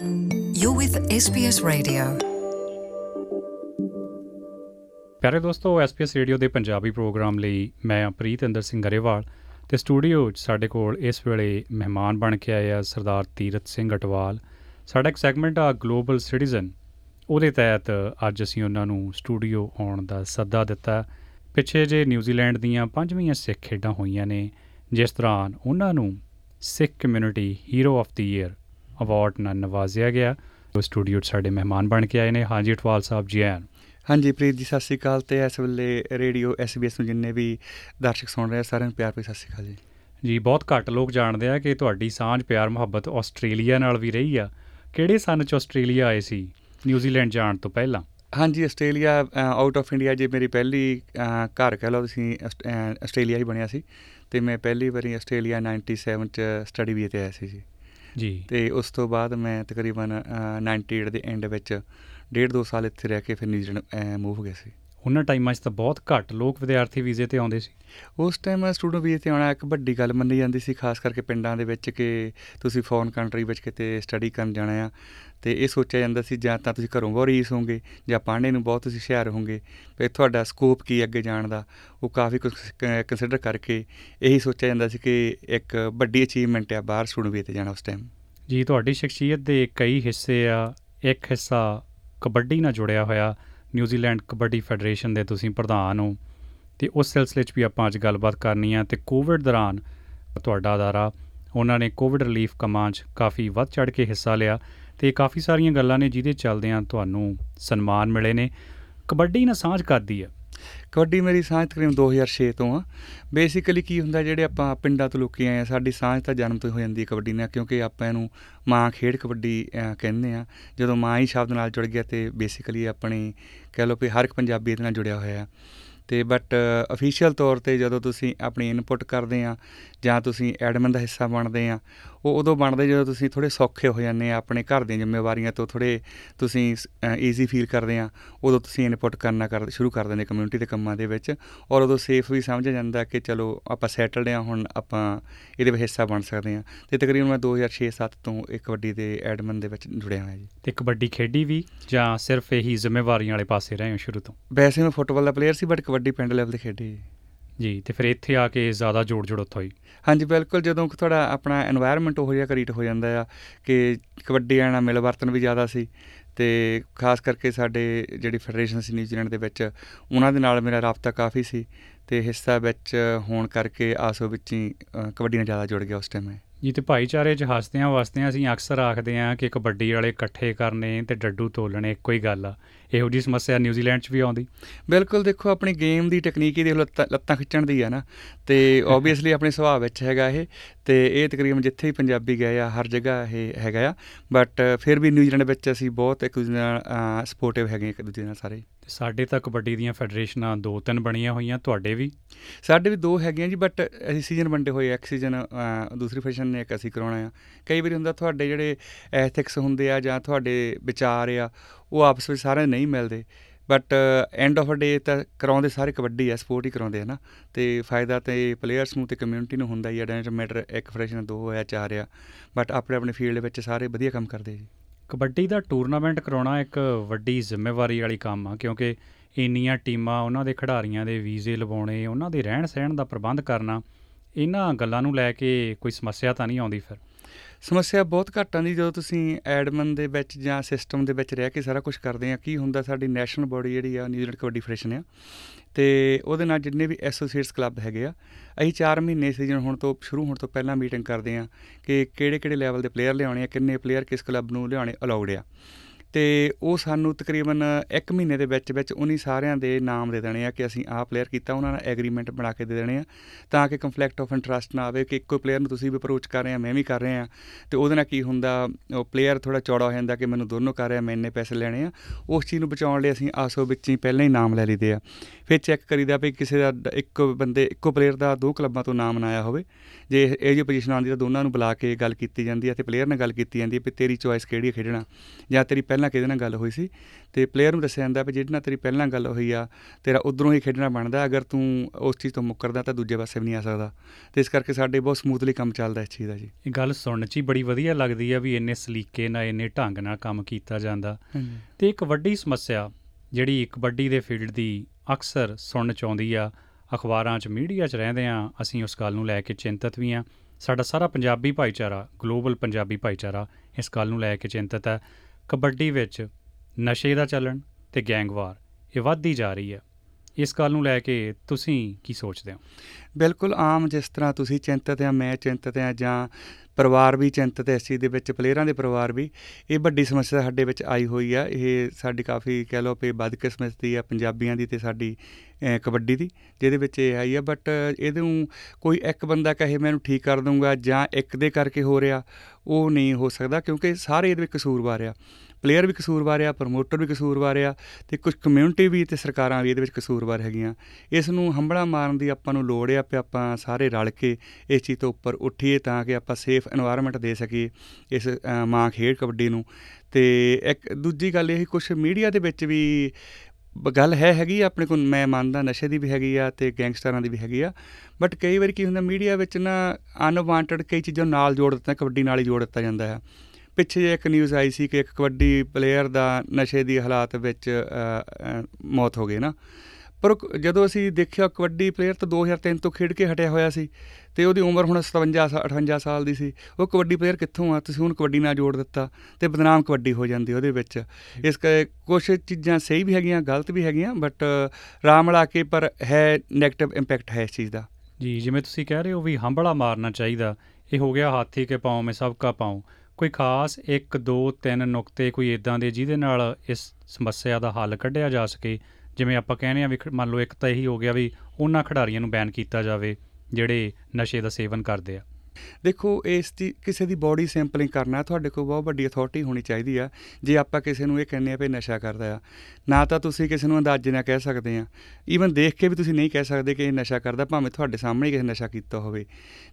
You're with SBS Radio. ਪਿਆਰੇ ਦੋਸਤੋ SPS radio ਦੇ ਪੰਜਾਬੀ ਪ੍ਰੋਗਰਾਮ ਲਈ ਮੈਂ ਪ੍ਰੀਤ ਇੰਦਰ ਸਿੰਘ ਗਰੇਵਾਲ ਤੇ ਸਟੂਡੀਓ 'ਚ ਸਾਡੇ ਕੋਲ ਇਸ ਵੇਲੇ ਮਹਿਮਾਨ ਬਣ ਕੇ ਆਏ ਆ ਸਰਦਾਰ ਤੀਰਤ ਸਿੰਘ ਅਟਵਾਲ। ਸਾਡਾ ਇੱਕ ਸੈਗਮੈਂਟ ਆ ਗਲੋਬਲ ਸਿਟੀਜ਼ਨ ਉਹਦੇ ਤਹਿਤ ਅੱਜ ਅਸੀਂ ਉਹਨਾਂ ਨੂੰ ਸਟੂਡੀਓ ਆਉਣ ਦਾ ਸੱਦਾ ਦਿੱਤਾ। ਪਿੱਛੇ ਜੇ ਨਿਊਜ਼ੀਲੈਂਡ ਦੀਆਂ ਪੰਜਵੀਂ ਸਿੱਖ ਖੇਡਾਂ ਹੋਈਆਂ ਨੇ, ਜਿਸ ਦੌਰਾਨ ਉਹਨਾਂ ਨੂੰ Sikh community hero of the year award ਨਾਲ ਨਵਾਜ਼ਿਆ ਗਿਆ। ਉਹ ਸਟੂਡੀਓ 'ਚ ਸਾਡੇ ਮਹਿਮਾਨ ਬਣ ਕੇ ਆਏ ਨੇ। ਹਾਂਜੀ ਅਟਵਾਲ ਸਾਹਿਬ ਜੀ ਆਇਆਂ ਹਾਂਜੀ ਪ੍ਰੀਤ ਜੀ ਸਤਿ ਸ਼੍ਰੀ ਅਕਾਲ ਤੇ ਇਸ ਵੇਲੇ ਰੇਡੀਓ ਐਸਬੀਐਸ ਨੂੰ ਜਿੰਨੇ ਵੀ ਦਰਸ਼ਕ ਸੁਣ ਰਹੇ ਸਾਰਿਆਂ ਨੂੰ ਪਿਆਰ ਭਰੀ ਸਤਿ ਸ਼੍ਰੀ ਅਕਾਲ ਜੀ। ਜੀ ਬਹੁਤ ਘੱਟ ਲੋਕ ਜਾਣਦੇ ਆ ਕਿ ਤੁਹਾਡੀ ਸਾਂਝ ਪਿਆਰ ਮੁਹੱਬਤ ਆਸਟ੍ਰੇਲੀਆ ਨਾਲ ਵੀ ਰਹੀ ਆ। ਕਿਹੜੇ ਸਨ ਚ ਆਸਟ੍ਰੇਲੀਆ ਆਏ ਸੀ ਨਿਊਜ਼ੀਲੈਂਡ ਜਾਣ ਤੋਂ ਪਹਿਲਾਂ? ਹਾਂਜੀ ਆਸਟ੍ਰੇਲੀਆ ਆਊਟ ਆਫ ਇੰਡੀਆ ਜੇ ਮੇਰੀ ਪਹਿਲੀ ਘਰ ਕਹਿ ਲਓ ਤੁਸੀਂ ਆਸਟ੍ਰੇਲੀਆ ਹੀ ਬਣਿਆ ਸੀ। ਤੇ ਮੈਂ ਪਹਿਲੀ ਵਾਰੀ ਆਸਟ੍ਰੇਲੀਆ 97 ਚ ਸਟੱਡੀ ਵੀ ਤੇ ਆਇਆ ਸੀ ਜੀ। ਜੀ। ਤੇ ਉਸ ਤੋਂ ਬਾਅਦ ਮੈਂ ਤਕਰੀਬਨ 98 ਦੇ ਐਂਡ ਵਿੱਚ ਡੇਢ ਦੋ ਸਾਲ ਇੱਥੇ ਰਹਿ ਕੇ ਫਿਰ ਨਿਊਜ਼ੀਲੈਂਡ ਮੂਵ ਹੋ ਗਿਆ ਸੀ। ਉਹਨਾਂ ਟਾਈਮਾਂ 'ਚ ਤਾਂ ਬਹੁਤ ਘੱਟ ਲੋਕ ਵਿਦਿਆਰਥੀ ਵੀਜ਼ੇ ਤੇ ਆਉਂਦੇ ਸੀ। ਉਸ ਟਾਈਮ ਸਟੂਡੈਂਟ ਵੀਜ਼ੇ ਤੇ ਆਉਣਾ ਇੱਕ ਵੱਡੀ ਗੱਲ ਮੰਨੀ ਜਾਂਦੀ ਸੀ ਖਾਸ ਕਰਕੇ ਪਿੰਡਾਂ ਦੇ ਵਿੱਚ ਕਿ ਤੁਸੀਂ ਫੋਰਨ ਕੰਟਰੀ ਵਿੱਚ ਕਿਤੇ ਸਟੱਡੀ ਕਰਨ ਜਾਣਾ ਆ ਤੇ ਇਹ ਸੋਚਿਆ ਜਾਂਦਾ ਸੀ ਜਾਂ ਤਾਂ ਤੁਸੀਂ ਘਰੋਂ ਬਹੁਤ ਰੀਸ ਹੋਗੇ ਜਾਂ ਪੜ੍ਹਨੇ ਨੂੰ ਬਹੁਤ ਤੁਸੀਂ ਹੁਸ਼ਿਆਰ ਹੋਗੇ ਤੇ ਤੁਹਾਡਾ ਸਕੋਪ ਕੀ ਅੱਗੇ ਜਾਣ ਦਾ? ਉਹ ਕਾਫੀ ਕੁਝ ਕੰਸੀਡਰ ਕਰਕੇ ਇਹੀ ਸੋਚਿਆ ਜਾਂਦਾ ਸੀ ਕਿ ਇੱਕ ਵੱਡੀ ਅਚੀਵਮੈਂਟ ਆ ਬਾਹਰ ਸਟੂਡੈਂਟ ਵੀਜ਼ੇ ਤੇ ਜਾਣਾ ਉਸ ਟਾਈਮ ਜੀ ਤੁਹਾਡੀ ਸ਼ਖਸੀਅਤ ਦੇ ਕਈ ਹਿੱਸੇ ਆ। ਇੱਕ ਹਿੱਸਾ ਕਬੱਡੀ ਨਾਲ ਜੁੜਿਆ ਹੋਇਆ ਨਿਊਜ਼ੀਲੈਂਡ ਕਬੱਡੀ ਫੈਡਰੇਸ਼ਨ ਦੇ ਤੁਸੀਂ ਪ੍ਰਧਾਨ ਹੋ ਤੇ ਉਸ ਸਿਲਸਿਲੇ 'ਚ ਵੀ ਆਪਾਂ ਅੱਜ ਗੱਲਬਾਤ ਕਰਨੀ ਆ ਤੇ ਕੋਵਿਡ ਦੌਰਾਨ ਤੁਹਾਡਾ ਅਦਾਰਾ, ਉਹਨਾਂ ਨੇ ਕੋਵਿਡ ਰਿਲੀਫ ਕੰਮਾਂ 'ਚ ਕਾਫੀ ਵੱਧ ਚੜ ਕੇ ਹਿੱਸਾ ਲਿਆ ਤੇ ਕਾਫੀ ਸਾਰੀਆਂ ਗੱਲਾਂ ਨੇ ਜਿਹਦੇ ਚੱਲਦਿਆਂ ਤੁਹਾਨੂੰ ਸਨਮਾਨ ਮਿਲੇ ਨੇ। ਕਬੱਡੀ ਨਾਲ ਸਾਂਝ ਕਰਦੀ ਆ। ਕਬੱਡੀ ਮੇਰੀ ਸਾਂਝ ਤਕਰੀਬਨ 2006 ਤੋਂ ਆ। ਬੇਸਿਕਲੀ ਕੀ ਹੁੰਦਾ, ਜਿਹੜੇ ਆਪਾਂ ਪਿੰਡਾਂ ਤੋਂ ਲੋਕੀ ਆਏ ਆ, ਸਾਡੀ ਸਾਂਝ ਤਾਂ ਜਨਮ ਤੋਂ ਹੋ ਜਾਂਦੀ ਹੈ ਕਬੱਡੀ ਨਾਲ, ਕਿਉਂਕਿ ਆਪਾਂ ਇਹਨੂੰ ਮਾਂ ਖੇਡ ਕਬੱਡੀ ਕਹਿੰਦੇ ਆ। ਜਦੋਂ ਮਾਂ ਹੀ ਸ਼ਬਦ ਨਾਲ ਜੁੜ ਗਿਆ ਤੇ ਬੇਸਿਕਲੀ ਆਪਣੀ ਕਹਿ ਲਓ ਕਿ ਹਰ ਇੱਕ ਪੰਜਾਬੀ ਇਹਦੇ ਨਾਲ ਜੁੜਿਆ ਹੋਇਆ ਤੇ ਬਟ ਅਫੀਸ਼ੀਅਲ ਤੌਰ ਤੇ ਜਦੋਂ ਤੁਸੀਂ ਆਪਣੀ ਇਨਪੁਟ ਕਰਦੇ ਆ ਜਾਂ ਤੁਸੀਂ ਐਡਮਨ ਦਾ ਹਿੱਸਾ ਬਣਦੇ ਆ ਉਹ ਉਦੋਂ ਬਣਦੇ ਜਦੋਂ ਤੁਸੀਂ ਥੋੜੇ ਸੌਖੇ ਹੋ ਜਾਂਦੇ ਆ ਆਪਣੇ ਘਰ ਦੀਆਂ ਜ਼ਿੰਮੇਵਾਰੀਆਂ ਤੋਂ ਥੋੜੇ ਤੁਸੀਂ ਈਜ਼ੀ ਫੀਲ ਕਰਦੇ ਆ ਉਦੋਂ ਤੁਸੀਂ ਇਨਪੁਟ ਕਰਨਾ ਕਰ ਸ਼ੁਰੂ ਕਰ ਦਿੰਦੇ ਕਮਿਊਨਿਟੀ ਦੇ ਕੰਮਾਂ ਦੇ ਵਿੱਚ ਔਰ ਉਦੋਂ ਸੇਫ ਵੀ ਸਮਝਿਆ ਜਾਂਦਾ ਕਿ ਚਲੋ ਆਪਾਂ ਸੈਟਲਡ ਆ ਹੁਣ ਆਪਾਂ ਇਹਦੇ ਵਿੱਚ ਹਿੱਸਾ ਬਣ ਸਕਦੇ ਆ। ਤੇ ਤਕਰੀਬਨ ਮੈਂ 2006-7 ਤੋਂ ਇੱਕ ਕਬੱਡੀ ਦੇ ਐਡਮਨ ਦੇ ਵਿੱਚ ਜੁੜਿਆ ਹੋਇਆ ਜੀ। ਤੇ ਕਬੱਡੀ ਖੇਡੀ ਵੀ ਜਾਂ ਸਿਰਫ ਇਹੀ ਜ਼ਿੰਮੇਵਾਰੀਆਂ ਵਾਲੇ ਪਾਸੇ ਰਹੇ ਹੋ ਸ਼ੁਰੂ ਤੋਂ? ਵੈਸੇ ਮੈਂ ਫੁੱਟਬਾਲ ਦਾ ਪਲੇਅਰ ਸੀ ਬਟ ਕਬੱਡੀ ਪਿੰਡ ਲੈਵਲ ਤੇ ਖੇਡੀ ਜੀ, ਤੇ ਫਿਰ ਇੱਥੇ ਆ ਕੇ ਜ਼ਿਆਦਾ ਜੋੜ ਜੜਤ ਹੋਈ ਹਾਂਜੀ, ਬਿਲਕੁਲ, ਜਦੋਂ ਤੁਹਾਡਾ ਆਪਣਾ এনवायरमेंट ਉਹ ਜਿਹਾ ਕ੍ਰੀਏਟ ਹੋ ਜਾਂਦਾ ਆ ਕਿ ਕਬੱਡੀ ਆਣਾ ਮਿਲ ਵਰਤਨ ਵੀ ਜ਼ਿਆਦਾ ਸੀ ਤੇ ਖਾਸ ਕਰਕੇ ਸਾਡੇ ਜਿਹੜੀ ਫੈਡਰੇਸ਼ਨ ਸੀ ਨਿਊਜ਼ੀਲੈਂਡ ਦੇ ਵਿੱਚ, ਉਹਨਾਂ ਦੇ ਨਾਲ ਮੇਰਾ ਰابطਾ ਕਾਫੀ ਸੀ ਤੇ ਹਿੱਸਾ ਵਿੱਚ ਹੋਣ ਕਰਕੇ ਆਸੋ ਵਿੱਚ ਹੀ ਕਬੱਡੀ ਨਾਲ ਜ਼ਿਆਦਾ ਜੁੜ ਗਿਆ ਉਸ ਟਾਈਮ ਮੈਂ ਜੀ ਤੇ ਭਾਈਚਾਰੇ 'ਚ ਹੱਸਦਿਆਂ ਵਸਦਿਆਂ ਅਸੀਂ ਅਕਸਰ ਆਖਦੇ ਆਂ ਕਿ ਕਬੱਡੀ ਵਾਲੇ ਇਕੱਠੇ ਕਰਨੇ ਤੇ ਡੱਡੂ ਤੋਲਣੇ ਇੱਕੋ ਹੀ ਗੱਲ ਆ। ਇਹੋ ਜੀ ਸਮੱਸਿਆ ਨਿਊਜ਼ੀਲੈਂਡ 'ਚ ਵੀ ਆਉਂਦੀ। ਬਿਲਕੁਲ ਦੇਖੋ ਆਪਣੀ ਗੇਮ ਦੀ ਟੈਕਨੀਕ ਹੀ ਲਓ ਲੱਤਾਂ ਖਿੱਚਣ ਦੀ ਆ ਨਾ। ਤੇ ਆਬਵੀਅਸਲੀ ਆਪਣੇ ਸੁਭਾਅ ਵਿੱਚ ਹੈਗਾ ਇਹ ਤੇ ਇਹ ਤਕਰੀਬਨ ਜਿੱਥੇ ਵੀ ਪੰਜਾਬੀ ਗਏ ਆ ਹਰ ਜਗ੍ਹਾ ਇਹ ਹੈਗਾ ਆ। ਬਟ ਫਿਰ ਵੀ ਨਿਊਜ਼ੀਲੈਂਡ ਵਿੱਚ ਅਸੀਂ ਬਹੁਤ ਇੱਕ ਦੂਜੇ ਨਾਲ ਸਪੋਰਟਿਵ ਹੈਗੇ ਇੱਕ ਦੂਜੇ ਨਾਲ ਸਾਰੇ। ਸਾਡੇ ਤਾਂ ਕਬੱਡੀ ਦੀਆਂ ਫੈਡਰੇਸ਼ਨਾਂ ਦੋ ਤਿੰਨ ਬਣੀਆਂ ਹੋਈਆਂ, ਤੁਹਾਡੇ ਵੀ। ਸਾਡੇ ਵੀ ਦੋ ਹੈਗੀਆਂ ਜੀ ਬਟ ਅਸੀਂ ਸੀਜ਼ਨ ਵੰਡੇ ਹੋਏ ਇੱਕ ਸੀਜ਼ਨ ਦੂਸਰੀ ਫੈਡਰੇਸ਼ਨ ਨੇ ਇੱਕ ਅਸੀਂ ਕਰਾਉਣਾ ਆ। ਕਈ ਵਾਰੀ ਹੁੰਦਾ ਤੁਹਾਡੇ ਜਿਹੜੇ ਐਥਿਕਸ ਹੁੰਦੇ ਆ ਜਾਂ ਤੁਹਾਡੇ ਵਿਚਾਰ ਆ, ਉਹ ਆਪਸ ਵਿੱਚ ਸਾਰਿਆਂ ਨਹੀਂ ਮਿਲਦੇ। But end of a day ਤਾਂ ਕਰਾਉਂਦੇ ਸਾਰੇ ਕਬੱਡੀ ਆ, ਸਪੋਰਟ ਹੀ ਕਰਾਉਂਦੇ ਆ ਨਾ। ਤੇ ਫਾਇਦਾ ਤੇ ਪਲੇਅਰਸ ਨੂੰ ਤੇ ਕਮਿਊਨਿਟੀ ਨੂੰ ਹੁੰਦਾ ਹੀ ਆ ਡੈਂਟ ਮੈਟਰ ਇੱਕ ਫੈਡਰੇਸ਼ਨ ਦੋ ਹੋਇਆ ਚਾਰ ਆ। ਬਟ ਆਪਣੇ ਆਪਣੇ ਫੀਲਡ ਵਿੱਚ ਸਾਰੇ ਵਧੀਆ ਕੰਮ ਕਰਦੇ ਜੀ। ਕਬੱਡੀ ਦਾ ਟੂਰਨਾਮੈਂਟ ਕਰਾਉਣਾ ਇੱਕ ਵੱਡੀ ਜ਼ਿੰਮੇਵਾਰੀ ਵਾਲੀ ਕੰਮ ਆ, ਕਿਉਂਕਿ ਇੰਨੀਆਂ ਟੀਮਾਂ, ਉਹਨਾਂ ਦੇ ਖਿਡਾਰੀਆਂ ਦੇ ਵੀਜ਼ੇ ਲਵਾਉਣੇ, ਉਹਨਾਂ ਦੇ ਰਹਿਣ ਸਹਿਣ ਦਾ ਪ੍ਰਬੰਧ ਕਰਨਾ, ਇਹਨਾਂ ਗੱਲਾਂ ਨੂੰ ਲੈ ਕੇ ਕੋਈ ਸਮੱਸਿਆ ਤਾਂ ਨਹੀਂ ਆਉਂਦੀ ਫਿਰ? ਸਮੱਸਿਆ ਬਹੁਤ ਘੱਟ ਆਂਦੀ ਜਦੋਂ ਤੁਸੀਂ ਐਡਮਨ ਦੇ ਵਿੱਚ ਜਾਂ ਸਿਸਟਮ ਦੇ ਵਿੱਚ ਰਹਿ ਕੇ ਸਾਰਾ ਕੁਝ ਕਰਦੇ ਆ। ਕੀ ਹੁੰਦਾ ਸਾਡੀ ਨੈਸ਼ਨਲ ਬੋਡੀ ਜਿਹੜੀ ਆ, ਨਿਊਜ਼ੀਲੈਂਡ ਕਬੱਡੀ ਫੈਡਰੇਸ਼ਨ ਆ। ਤੇ ਉਹਦੇ ਨਾਲ ਜਿੰਨੇ ਵੀ ਐਸੋਸੀਏਟਸ ਕਲੱਬ ਹੈਗੇ ਆ, ਅਸੀਂ 4 ਮਹੀਨੇ ਸੀਜ਼ਨ ਹੁਣ ਤੋਂ, ਸ਼ੁਰੂ ਹੋਣ ਤੋਂ ਪਹਿਲਾਂ ਮੀਟਿੰਗ ਕਰਦੇ ਆ ਕਿ ਕਿਹੜੇ ਕਿਹੜੇ ਲੈਵਲ ਦੇ ਪਲੇਅਰ ਲਿਆਉਣੇ ਆ, ਕਿੰਨੇ ਪਲੇਅਰ ਕਿਸ ਕਲੱਬ ਨੂੰ ਲਿਆਉਣੇ ਅਲਾਉਡ ਆ। ਤੇ ਉਹ ਸਾਨੂੰ ਤਕਰੀਬਨ 1 ਮਹੀਨੇ ਦੇ ਵਿੱਚ ਵਿੱਚ ਉਨੀ ਸਾਰਿਆਂ ਦੇ ਨਾਮ ਦੇ ਦੇਣੇ ਆ ਕਿ ਅਸੀਂ ਆਹ ਪਲੇਅਰ ਕੀਤਾ, ਉਹਨਾਂ ਨਾਲ ਐਗਰੀਮੈਂਟ ਬਣਾ ਕੇ ਦੇ ਦੇਣੇ ਆ, ਤਾਂ ਕਿ ਕੰਫਲਿਕਟ ਆਫ ਇੰਟਰਸਟ ਨਾ ਆਵੇ, ਕਿ ਇੱਕੋ ਪਲੇਅਰ ਨੂੰ ਤੁਸੀਂ ਵੀ ਅਪਰੋਚ ਕਰ ਰਹੇ ਆ, ਮੈਂ ਵੀ ਕਰ ਰਿਹਾ ਤੇ ਉਹਦੇ ਨਾਲ ਕੀ ਹੁੰਦਾ, ਉਹ ਪਲੇਅਰ ਥੋੜਾ ਚੌੜਾ ਹੋ ਜਾਂਦਾ ਕਿ ਮੈਨੂੰ ਦੋਨੋਂ ਕਰ ਰਿਹਾ, ਮੈਂ ਇੰਨੇ ਪੈਸੇ ਲੈਣੇ ਆ, ਉਸ ਚੀਜ਼ ਨੂੰ ਬਚਾਉਣ ਲਈ ਅਸੀਂ ਆਸੋ ਵਿੱਚ ਹੀ ਪਹਿਲਾਂ ਹੀ ਨਾਮ ਲੈ ਲਈਦੇ ਆ। ਫਿਰ ਚੈੱਕ ਕਰੀਦਾ ਵੀ ਕਿਸੇ ਦਾ ਇੱਕ ਬੰਦੇ, ਇੱਕੋ ਪਲੇਅਰ ਦਾ ਦੋ ਕਲੱਬਾਂ ਤੋਂ ਨਾਮ ਆਇਆ ਹੋਵੇ, ਜੇ ਇਹ ਜੀ ਪੋਜੀਸ਼ਨ ਆਉਂਦੀ ਤਾਂ ਦੋਨਾਂ ਨੂੰ ਬੁਲਾ ਕੇ ਗੱਲ ਕੀਤੀ ਜਾਂਦੀ ਹੈ ਤੇ ਪਲੇਅਰ ਨਾਲ ਗੱਲ ਕੀਤੀ ਜਾਂਦੀ ਹੈ ਵੀ ਤੇਰੀ ਚੋਇਸ ਕਿਹੜੀ ਹੈ ਖੇਡਣਾ, ਜਾਂ ਤੇਰੀ ਪਹਿਲਾਂ ਕਿਹਦੇ ਨਾਲ ਗੱਲ ਹੋਈ ਸੀ? ਤੇ ਪਲੇਅਰ ਨੂੰ ਦੱਸਿਆ ਜਾਂਦਾ ਵੀ ਜਿਹਦੇ ਨਾਲ ਤੇਰੀ ਪਹਿਲਾਂ ਗੱਲ ਹੋਈ ਆ ਤੇਰਾ ਉਧਰੋਂ ਹੀ ਖੇਡਣਾ ਬਣਦਾ ਅਗਰ ਤੂੰ ਉਸ ਚੀਜ਼ ਤੋਂ ਮੁੱਕਰਦਾ ਤਾਂ ਦੂਜੇ ਪਾਸੇ ਵੀ ਨਹੀਂ ਆ ਸਕਦਾ। ਤੇ ਇਸ ਕਰਕੇ ਸਾਡੇ ਬਹੁਤ ਸਮੂਥਲੀ ਕੰਮ ਚੱਲਦਾ ਇਸ ਚੀਜ਼ ਦਾ ਜੀ। ਇਹ ਗੱਲ ਸੁਣਨ 'ਚ ਹੀ ਬੜੀ ਵਧੀਆ ਲੱਗਦੀ ਆ ਵੀ ਇੰਨੇ ਸਲੀਕੇ ਨਾਲ ਇੰਨੇ ਢੰਗ ਨਾਲ ਕੰਮ ਕੀਤਾ ਜਾਂਦਾ। ਤੇ ਇੱਕ ਵੱਡੀ ਸਮੱਸਿਆ ਜਿਹੜੀ ਕਬੱਡੀ ਦੇ ਫੀਲਡ ਦੀ ਅਕਸਰ ਸੁਣਨ ਚ ਆਉਂਦੀ ਆ ਅਖਬਾਰਾਂ 'ਚ ਮੀਡੀਆ 'ਚ ਰਹਿੰਦੇ ਆ ਅਸੀਂ ਉਸ ਗੱਲ ਨੂੰ ਲੈ ਕੇ ਚਿੰਤਤ ਵੀ ਆ। ਸਾਡਾ ਸਾਰਾ ਪੰਜਾਬੀ ਭਾਈਚਾਰਾ ਗਲੋਬਲ ਪੰਜਾਬੀ ਭਾਈਚਾਰਾ ਇਸ ਗੱਲ ਨੂੰ ਲੈ ਕੇ ਚਿੰਤਤ ਹੈ। ਕਬੱਡੀ ਵਿੱਚ ਨਸ਼ੇ ਦਾ ਚੱਲਣ ਤੇ ਗੈਂਗਵਾਰ ਇਹ ਵੱਧਦੀ ਜਾ ਰਹੀ ਹੈ। ਇਸ ਗੱਲ ਨੂੰ ਲੈ ਕੇ ਤੁਸੀਂ ਕੀ ਸੋਚਦੇ ਹੋ? ਬਿਲਕੁਲ ਆਮ ਜਿਸ ਤਰ੍ਹਾਂ ਤੁਸੀਂ ਚਿੰਤਤ ਆ, ਮੈਂ ਚਿੰਤਤ ਆ ਜਾਂ ਪਰਿਵਾਰ ਵੀ ਚਿੰਤਤ ਹੈ ਇਸ ਚੀਜ਼ ਦੇ ਵਿੱਚ, ਪਲੇਅਰਾਂ ਦੇ ਪਰਿਵਾਰ ਵੀ, ਇਹ ਵੱਡੀ ਸਮੱਸਿਆ ਸਾਡੇ ਵਿੱਚ ਆਈ ਹੋਈ ਆ। ਇਹ ਸਾਡੀ ਕਾਫੀ ਕਹਿ ਲਓ ਕਿ ਬਦਕਿਸਮਤੀ ਆ, ਪੰਜਾਬੀਆਂ ਦੀ ਤੇ ਸਾਡੀ ਕਬੱਡੀ ਦੀ, ਜਿਹਦੇ ਵਿੱਚ ਇਹ ਆਈ ਆ। ਬਟ ਇਹਦੇ ਨੂੰ ਕੋਈ ਇੱਕ ਬੰਦਾ ਕਹੇ, ਮੈਂ ਇਹਨੂੰ ਠੀਕ ਕਰ ਦੂੰਗਾ ਜਾਂ ਇੱਕ ਦੇ ਕਰਕੇ ਹੋ ਰਿਹਾ, ਉਹ ਨਹੀਂ ਹੋ ਸਕਦਾ, ਕਿਉਂਕਿ ਸਾਰੇ ਇਹਦੇ ਵਿੱਚ ਕਸੂਰਵਾਰ ਆ। ਪਲੇਅਰ ਵੀ ਕਸੂਰਵਾਰ ਆ ਪ੍ਰੋਮੋਟਰ ਵੀ ਕਸੂਰਵਾਰ ਆ ਤੇ ਕੁਝ ਕਮਿਊਨਿਟੀ ਵੀ ਤੇ ਸਰਕਾਰਾਂ ਵੀ ਇਹਦੇ ਵਿੱਚ ਕਸੂਰਵਾਰ ਹੈਗੀਆਂ। ਇਸ ਨੂੰ ਹੰਬੜਾ ਮਾਰਨ ਦੀ ਆਪਾਂ ਨੂੰ ਲੋੜ ਆ ਕਿ ਆਪਾਂ ਸਾਰੇ ਰਲ ਕੇ ਇਸ ਚੀਜ਼ ਤੋਂ ਉੱਪਰ ਉੱਠੀਏ ਤਾਂ ਕਿ ਆਪਾਂ ਸੇਫ এনवायरमेंट ਦੇ ਸਕੀਏ ਇਸ ਮਾਂ ਖੇਡ ਕਬੱਡੀ ਨੂੰ। ਤੇ ਇੱਕ ਦੂਜੀ ਗੱਲ ਇਹ ਕੁਝ ਮੀਡੀਆ ਦੇ ਵਿੱਚ ਵੀ ਗੱਲ ਹੈ ਹੈਗੀ ਆਪਣੇ ਕੋਲ ਮੈਂ ਮੰਨਦਾ ਨਸ਼ੇ ਦੀ ਵੀ ਹੈਗੀ ਆ ਤੇ ਗੈਂਗਸਟਰਾਂ ਦੀ ਵੀ ਹੈਗੀ ਆ। ਬਟ ਕਈ ਵਾਰ ਕੀ ਹੁੰਦਾ ਮੀਡੀਆ ਵਿੱਚ ਨਾ ਅਨਵਾਂਟਡ ਕਈ ਚੀਜ਼ਾਂ ਨਾਲ ਜੋੜ ਦਿੱਤਾ, ਕਬੱਡੀ ਨਾਲ ਹੀ ਜੋੜ ਦਿੱਤਾ ਜਾਂਦਾ ਹੈ ਪਿੱਛੇ ਜੇ ਇੱਕ ਨਿਊਜ਼ ਆਈ ਸੀ ਕਿ ਇੱਕ ਕਬੱਡੀ ਪਲੇਅਰ ਦਾ ਨਸ਼ੇ ਦੀ ਹਾਲਾਤ ਵਿੱਚ ਮੌਤ ਹੋ ਗਈ ਨਾ। ਪਰ ਜਦੋਂ ਅਸੀਂ ਦੇਖਿਆ ਕਬੱਡੀ ਪਲੇਅਰ ਤਾਂ 2003 ਤੋਂ ਖੇਡ ਕੇ ਹਟਿਆ ਹੋਇਆ ਸੀ ਤੇ ਉਹਦੀ ਉਮਰ ਹੁਣ 57 58 ਸਾਲ ਦੀ ਸੀ। ਉਹ ਕਬੱਡੀ ਪਲੇਅਰ ਕਿੱਥੋਂ ਆ? ਤੁਸੀਂ ਹੁਣ ਕਬੱਡੀ ਨਾਲ ਜੋੜ ਦਿੱਤਾ ਤੇ ਬਦਨਾਮ ਕਬੱਡੀ ਹੋ ਜਾਂਦੀ ਉਹਦੇ ਵਿੱਚ। ਇਸ ਕਰਕੇ ਕੁਝ ਚੀਜ਼ਾਂ ਸਹੀ ਵੀ ਹੈਗੀਆਂ, ਗਲਤ ਵੀ ਹੈਗੀਆਂ ਬਟ ਰਾਮ ਲਾ ਕੇ ਪਰ ਹੈ 네ਗੇਟਿਵ ਇੰਪੈਕਟ ਹੈ ਇਸ ਚੀਜ਼ ਦਾ। ਜੀ, ਜਿਵੇਂ ਤੁਸੀਂ ਕਹਿ ਰਹੇ ਹੋ ਵੀ ਹੰਬੜਾ ਮਾਰਨਾ ਚਾਹੀਦਾ। ਇਹ ਹੋ ਗਿਆ ਹਾਥੀ ਕੇ ਪਾਉ, ਮੈਂ ਸਭ ਕਾ ਪਾਉ। ਕੋਈ ਖਾਸ 1 2 3 ਨੁਕਤੇ ਕੋਈ ਇਦਾਂ ਦੇ ਜਿਹਦੇ ਨਾਲ ਇਸ ਸਮੱਸਿਆ ਦਾ ਹੱਲ ਕੱਢਿਆ ਜਾ ਸਕੇ? ਜਿਵੇਂ ਆਪਾਂ ਕਹਿੰਦੇ ਆ ਵੀ ਮੰਨ ਲਓ ਇੱਕ ਤਾਂ ਇਹੀ ਹੋ ਗਿਆ ਵੀ ਉਹਨਾਂ ਖਿਡਾਰੀਆਂ ਨੂੰ ਬੈਨ ਕੀਤਾ ਜਾਵੇ ਜਿਹੜੇ ਨਸ਼ੇ ਦਾ ਸੇਵਨ ਕਰਦੇ ਆ। ਦੇਖੋ, ਇਸ ਦੀ, ਕਿਸੇ ਦੀ ਬਾਡੀ ਸੈਂਪਲਿੰਗ ਕਰਨਾ ਤੁਹਾਡੇ ਕੋਲ ਬਹੁਤ ਵੱਡੀ ਅਥਾਰਟੀ ਹੋਣੀ ਚਾਹੀਦੀ ਆ, ਜੇ ਆਪਾਂ ਕਿਸੇ ਨੂੰ ਇਹ ਕਹਿੰਨੇ ਆ ਵੀ ਨਸ਼ਾ ਕਰਦਾ ਆ। ਨਾ ਤਾਂ ਤੁਸੀਂ ਕਿਸੇ ਨੂੰ ਅੰਦਾਜ਼ੇ ਨਾਲ ਕਹਿ ਸਕਦੇ ਆ। ਈਵਨ ਦੇਖ ਕੇ ਵੀ ਤੁਸੀਂ ਨਹੀਂ ਕਹਿ ਸਕਦੇ ਕਿ ਇਹ ਨਸ਼ਾ ਕਰਦਾ, ਭਾਵੇਂ ਤੁਹਾਡੇ ਸਾਹਮਣੇ ਕਿਸੇ ਨਸ਼ਾ ਕੀਤਾ ਹੋਵੇ।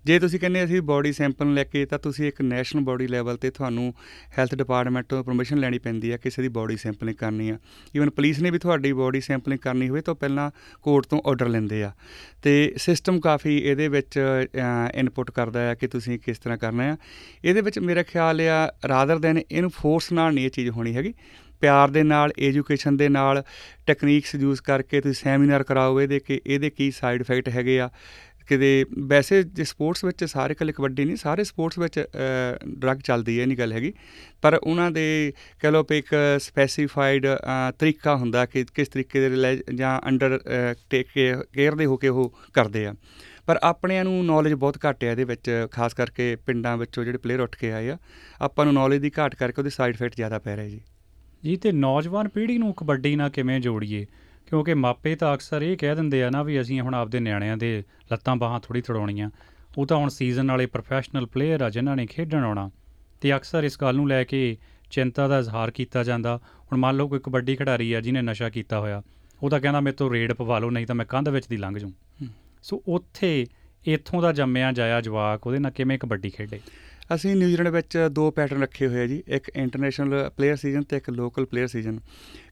ਜੇ ਤੁਸੀਂ ਕਹਿੰਦੇ ਅਸੀਂ ਬਾਡੀ ਸੈਂਪਲ ਲੈ ਕੇ, ਤਾਂ ਤੁਸੀਂ ਇੱਕ ਨੈਸ਼ਨਲ ਬਾਡੀ ਲੈਵਲ ਤੇ ਤੁਹਾਨੂੰ ਹੈਲਥ ਡਿਪਾਰਟਮੈਂਟ ਤੋਂ ਪਰਮਿਸ਼ਨ ਲੈਣੀ ਪੈਂਦੀ ਆ, ਕਿਸੇ ਦੀ ਬਾਡੀ ਸੈਂਪਲਿੰਗ ਕਰਨੀ ਆ। ਈਵਨ ਪੁਲਿਸ ਨੇ ਵੀ ਤੁਹਾਡੀ ਬਾਡੀ ਸੈਂਪਲਿੰਗ ਕਰਨੀ ਹੋਵੇ, ਤਾਂ ਪਹਿਲਾਂ ਕੋਰਟ ਤੋਂ ਆਰਡਰ ਲੈਂਦੇ ਆ। ਤੇ ਸਿਸਟਮ ਕਾਫੀ ਇਹਦੇ ਵਿੱਚ ਇਨਪੁਟ ਕਰਦਾ ਹੈ ਕਿ ਤੁਸੀਂ ਕਿਸ ਤਰ੍ਹਾਂ ਕਰਨਾ ਆ। ਇਹਦੇ ਵਿੱਚ ਮੇਰਾ ਖਿਆਲ ਆ ਰਾਦਰ ਦੈਨ ਇਹਨੂੰ ਫੋਰਸ ਨਾਲ ਨਹੀਂ ਇਹ ਚੀਜ਼ ਹੋਣੀ ਹੈਗੀ। ਪਿਆਰ ਦੇ ਨਾਲ ਐਜੂਕੇਸ਼ਨ ਦੇ ਨਾਲ ਟੈਕਨੀਕਸ ਯੂਜ਼ ਕਰਕੇ ਤੁਸੀਂ ਸੈਮੀਨਾਰ ਕਰਾਓ, ਇਹਦੇ ਕਿ ਇਹਦੇ ਕੀ ਸਾਈਡ ਇਫੈਕਟ ਹੈਗੇ ਆ। ਕਿਤੇ ਵੈਸੇ ਜੇ ਸਪੋਰਟਸ ਵਿੱਚ ਸਾਰੇ ਕੱਲੇ ਕਬੱਡੀ ਨਹੀਂ, ਸਾਰੇ ਸਪੋਰਟਸ ਵਿੱਚ ਡਰੱਗ ਚੱਲਦੀ ਹੈ ਨਹੀਂ ਗੱਲ ਹੈਗੀ। ਪਰ ਉਹਨਾਂ ਦੇ ਕਹ ਲੋ ਇੱਕ ਸਪੈਸੀਫਾਈਡ ਤਰੀਕਾ ਹੁੰਦਾ ਕਿ ਕਿਸ ਤਰੀਕੇ ਦੇ ਜਾਂ ਅੰਡਰ ਟੇਕ ਕੇਅਰ ਦੇ ਹੋ ਕੇ ਉਹ ਕਰਦੇ ਆ। ਪਰ ਆਪਣਿਆਂ ਨੂੰ ਨੌਲੇਜ ਬਹੁਤ ਘੱਟ ਹੈ ਇਹਦੇ ਵਿੱਚ ਖਾਸ ਕਰਕੇ ਪਿੰਡਾਂ ਵਿੱਚੋਂ ਜਿਹੜੇ ਪਲੇਅਰ ਉੱਠ ਕੇ ਆਏ ਆ ਆਪਾਂ ਨੂੰ ਨੌਲੇਜ ਦੀ ਘਾਟ ਕਰਕੇ ਉਹਦੇ ਸਾਈਡ ਇਫੈਕਟ ਜ਼ਿਆਦਾ ਪੈ ਰਹੇ ਜੀ। ਜੀ ਤੇ ਨੌਜਵਾਨ ਪੀੜ੍ਹੀ ਨੂੰ ਕਬੱਡੀ ਨਾਲ ਕਿਵੇਂ ਜੋੜੀਏ? ਕਿਉਂਕਿ ਮਾਪੇ ਤਾਂ ਅਕਸਰ ਇਹ ਕਹਿ ਦਿੰਦੇ ਆ ਨਾ ਵੀ ਅਸੀਂ ਹੁਣ ਆਪਦੇ ਨਿਆਣਿਆਂ ਦੇ ਲੱਤਾਂ ਬਾਹਾਂ ਥੋੜੀ ਥੜਾਉਣੀਆਂ। ਉਹ ਤਾਂ ਹੁਣ ਸੀਜ਼ਨ ਵਾਲੇ ਪ੍ਰੋਫੈਸ਼ਨਲ ਪਲੇਅਰ ਆ ਜਿਨ੍ਹਾਂ ਨੇ ਖੇਡਣ ਆਉਣਾ। ਤੇ ਅਕਸਰ ਇਸ ਗੱਲ ਨੂੰ ਲੈ ਕੇ ਚਿੰਤਾ ਦਾ ਇਜ਼ਹਾਰ ਕੀਤਾ ਜਾਂਦਾ। ਹੁਣ ਮੰਨ ਲਓ ਕੋਈ ਕਬੱਡੀ ਖਿਡਾਰੀ ਆ ਜਿਹਨੇ ਨਸ਼ਾ ਕੀਤਾ ਹੋਇਆ। ਉਹ ਤਾਂ ਕਹਿੰਦਾ ਮੇਰੇ ਤੋਂ ਰੇਡ ਪਵਾ ਲਓ ਨਹੀਂ ਤਾਂ ਮੈਂ ਕੰਧ ਵਿੱਚ ਦੀ ਲੰਘ ਜੂ ਸੋ ਉੱਥੇ ਇੱਥੋਂ ਦਾ ਜੰਮਿਆ ਜਾਇਆ ਜਵਾਕ, ਉਹਦੇ ਨਾਲ ਕਿਵੇਂ ਕਬੱਡੀ ਖੇਡੇ? ਅਸੀਂ ਨਿਊਜ਼ੀਲੈਂਡ ਵਿੱਚ ਦੋ ਪੈਟਰਨ ਰੱਖੇ ਹੋਏ ਆ ਜੀ, ਇੱਕ ਇੰਟਰਨੈਸ਼ਨਲ ਪਲੇਅਰ ਸੀਜ਼ਨ ਤੇ ਇੱਕ ਲੋਕਲ ਪਲੇਅਰ ਸੀਜ਼ਨ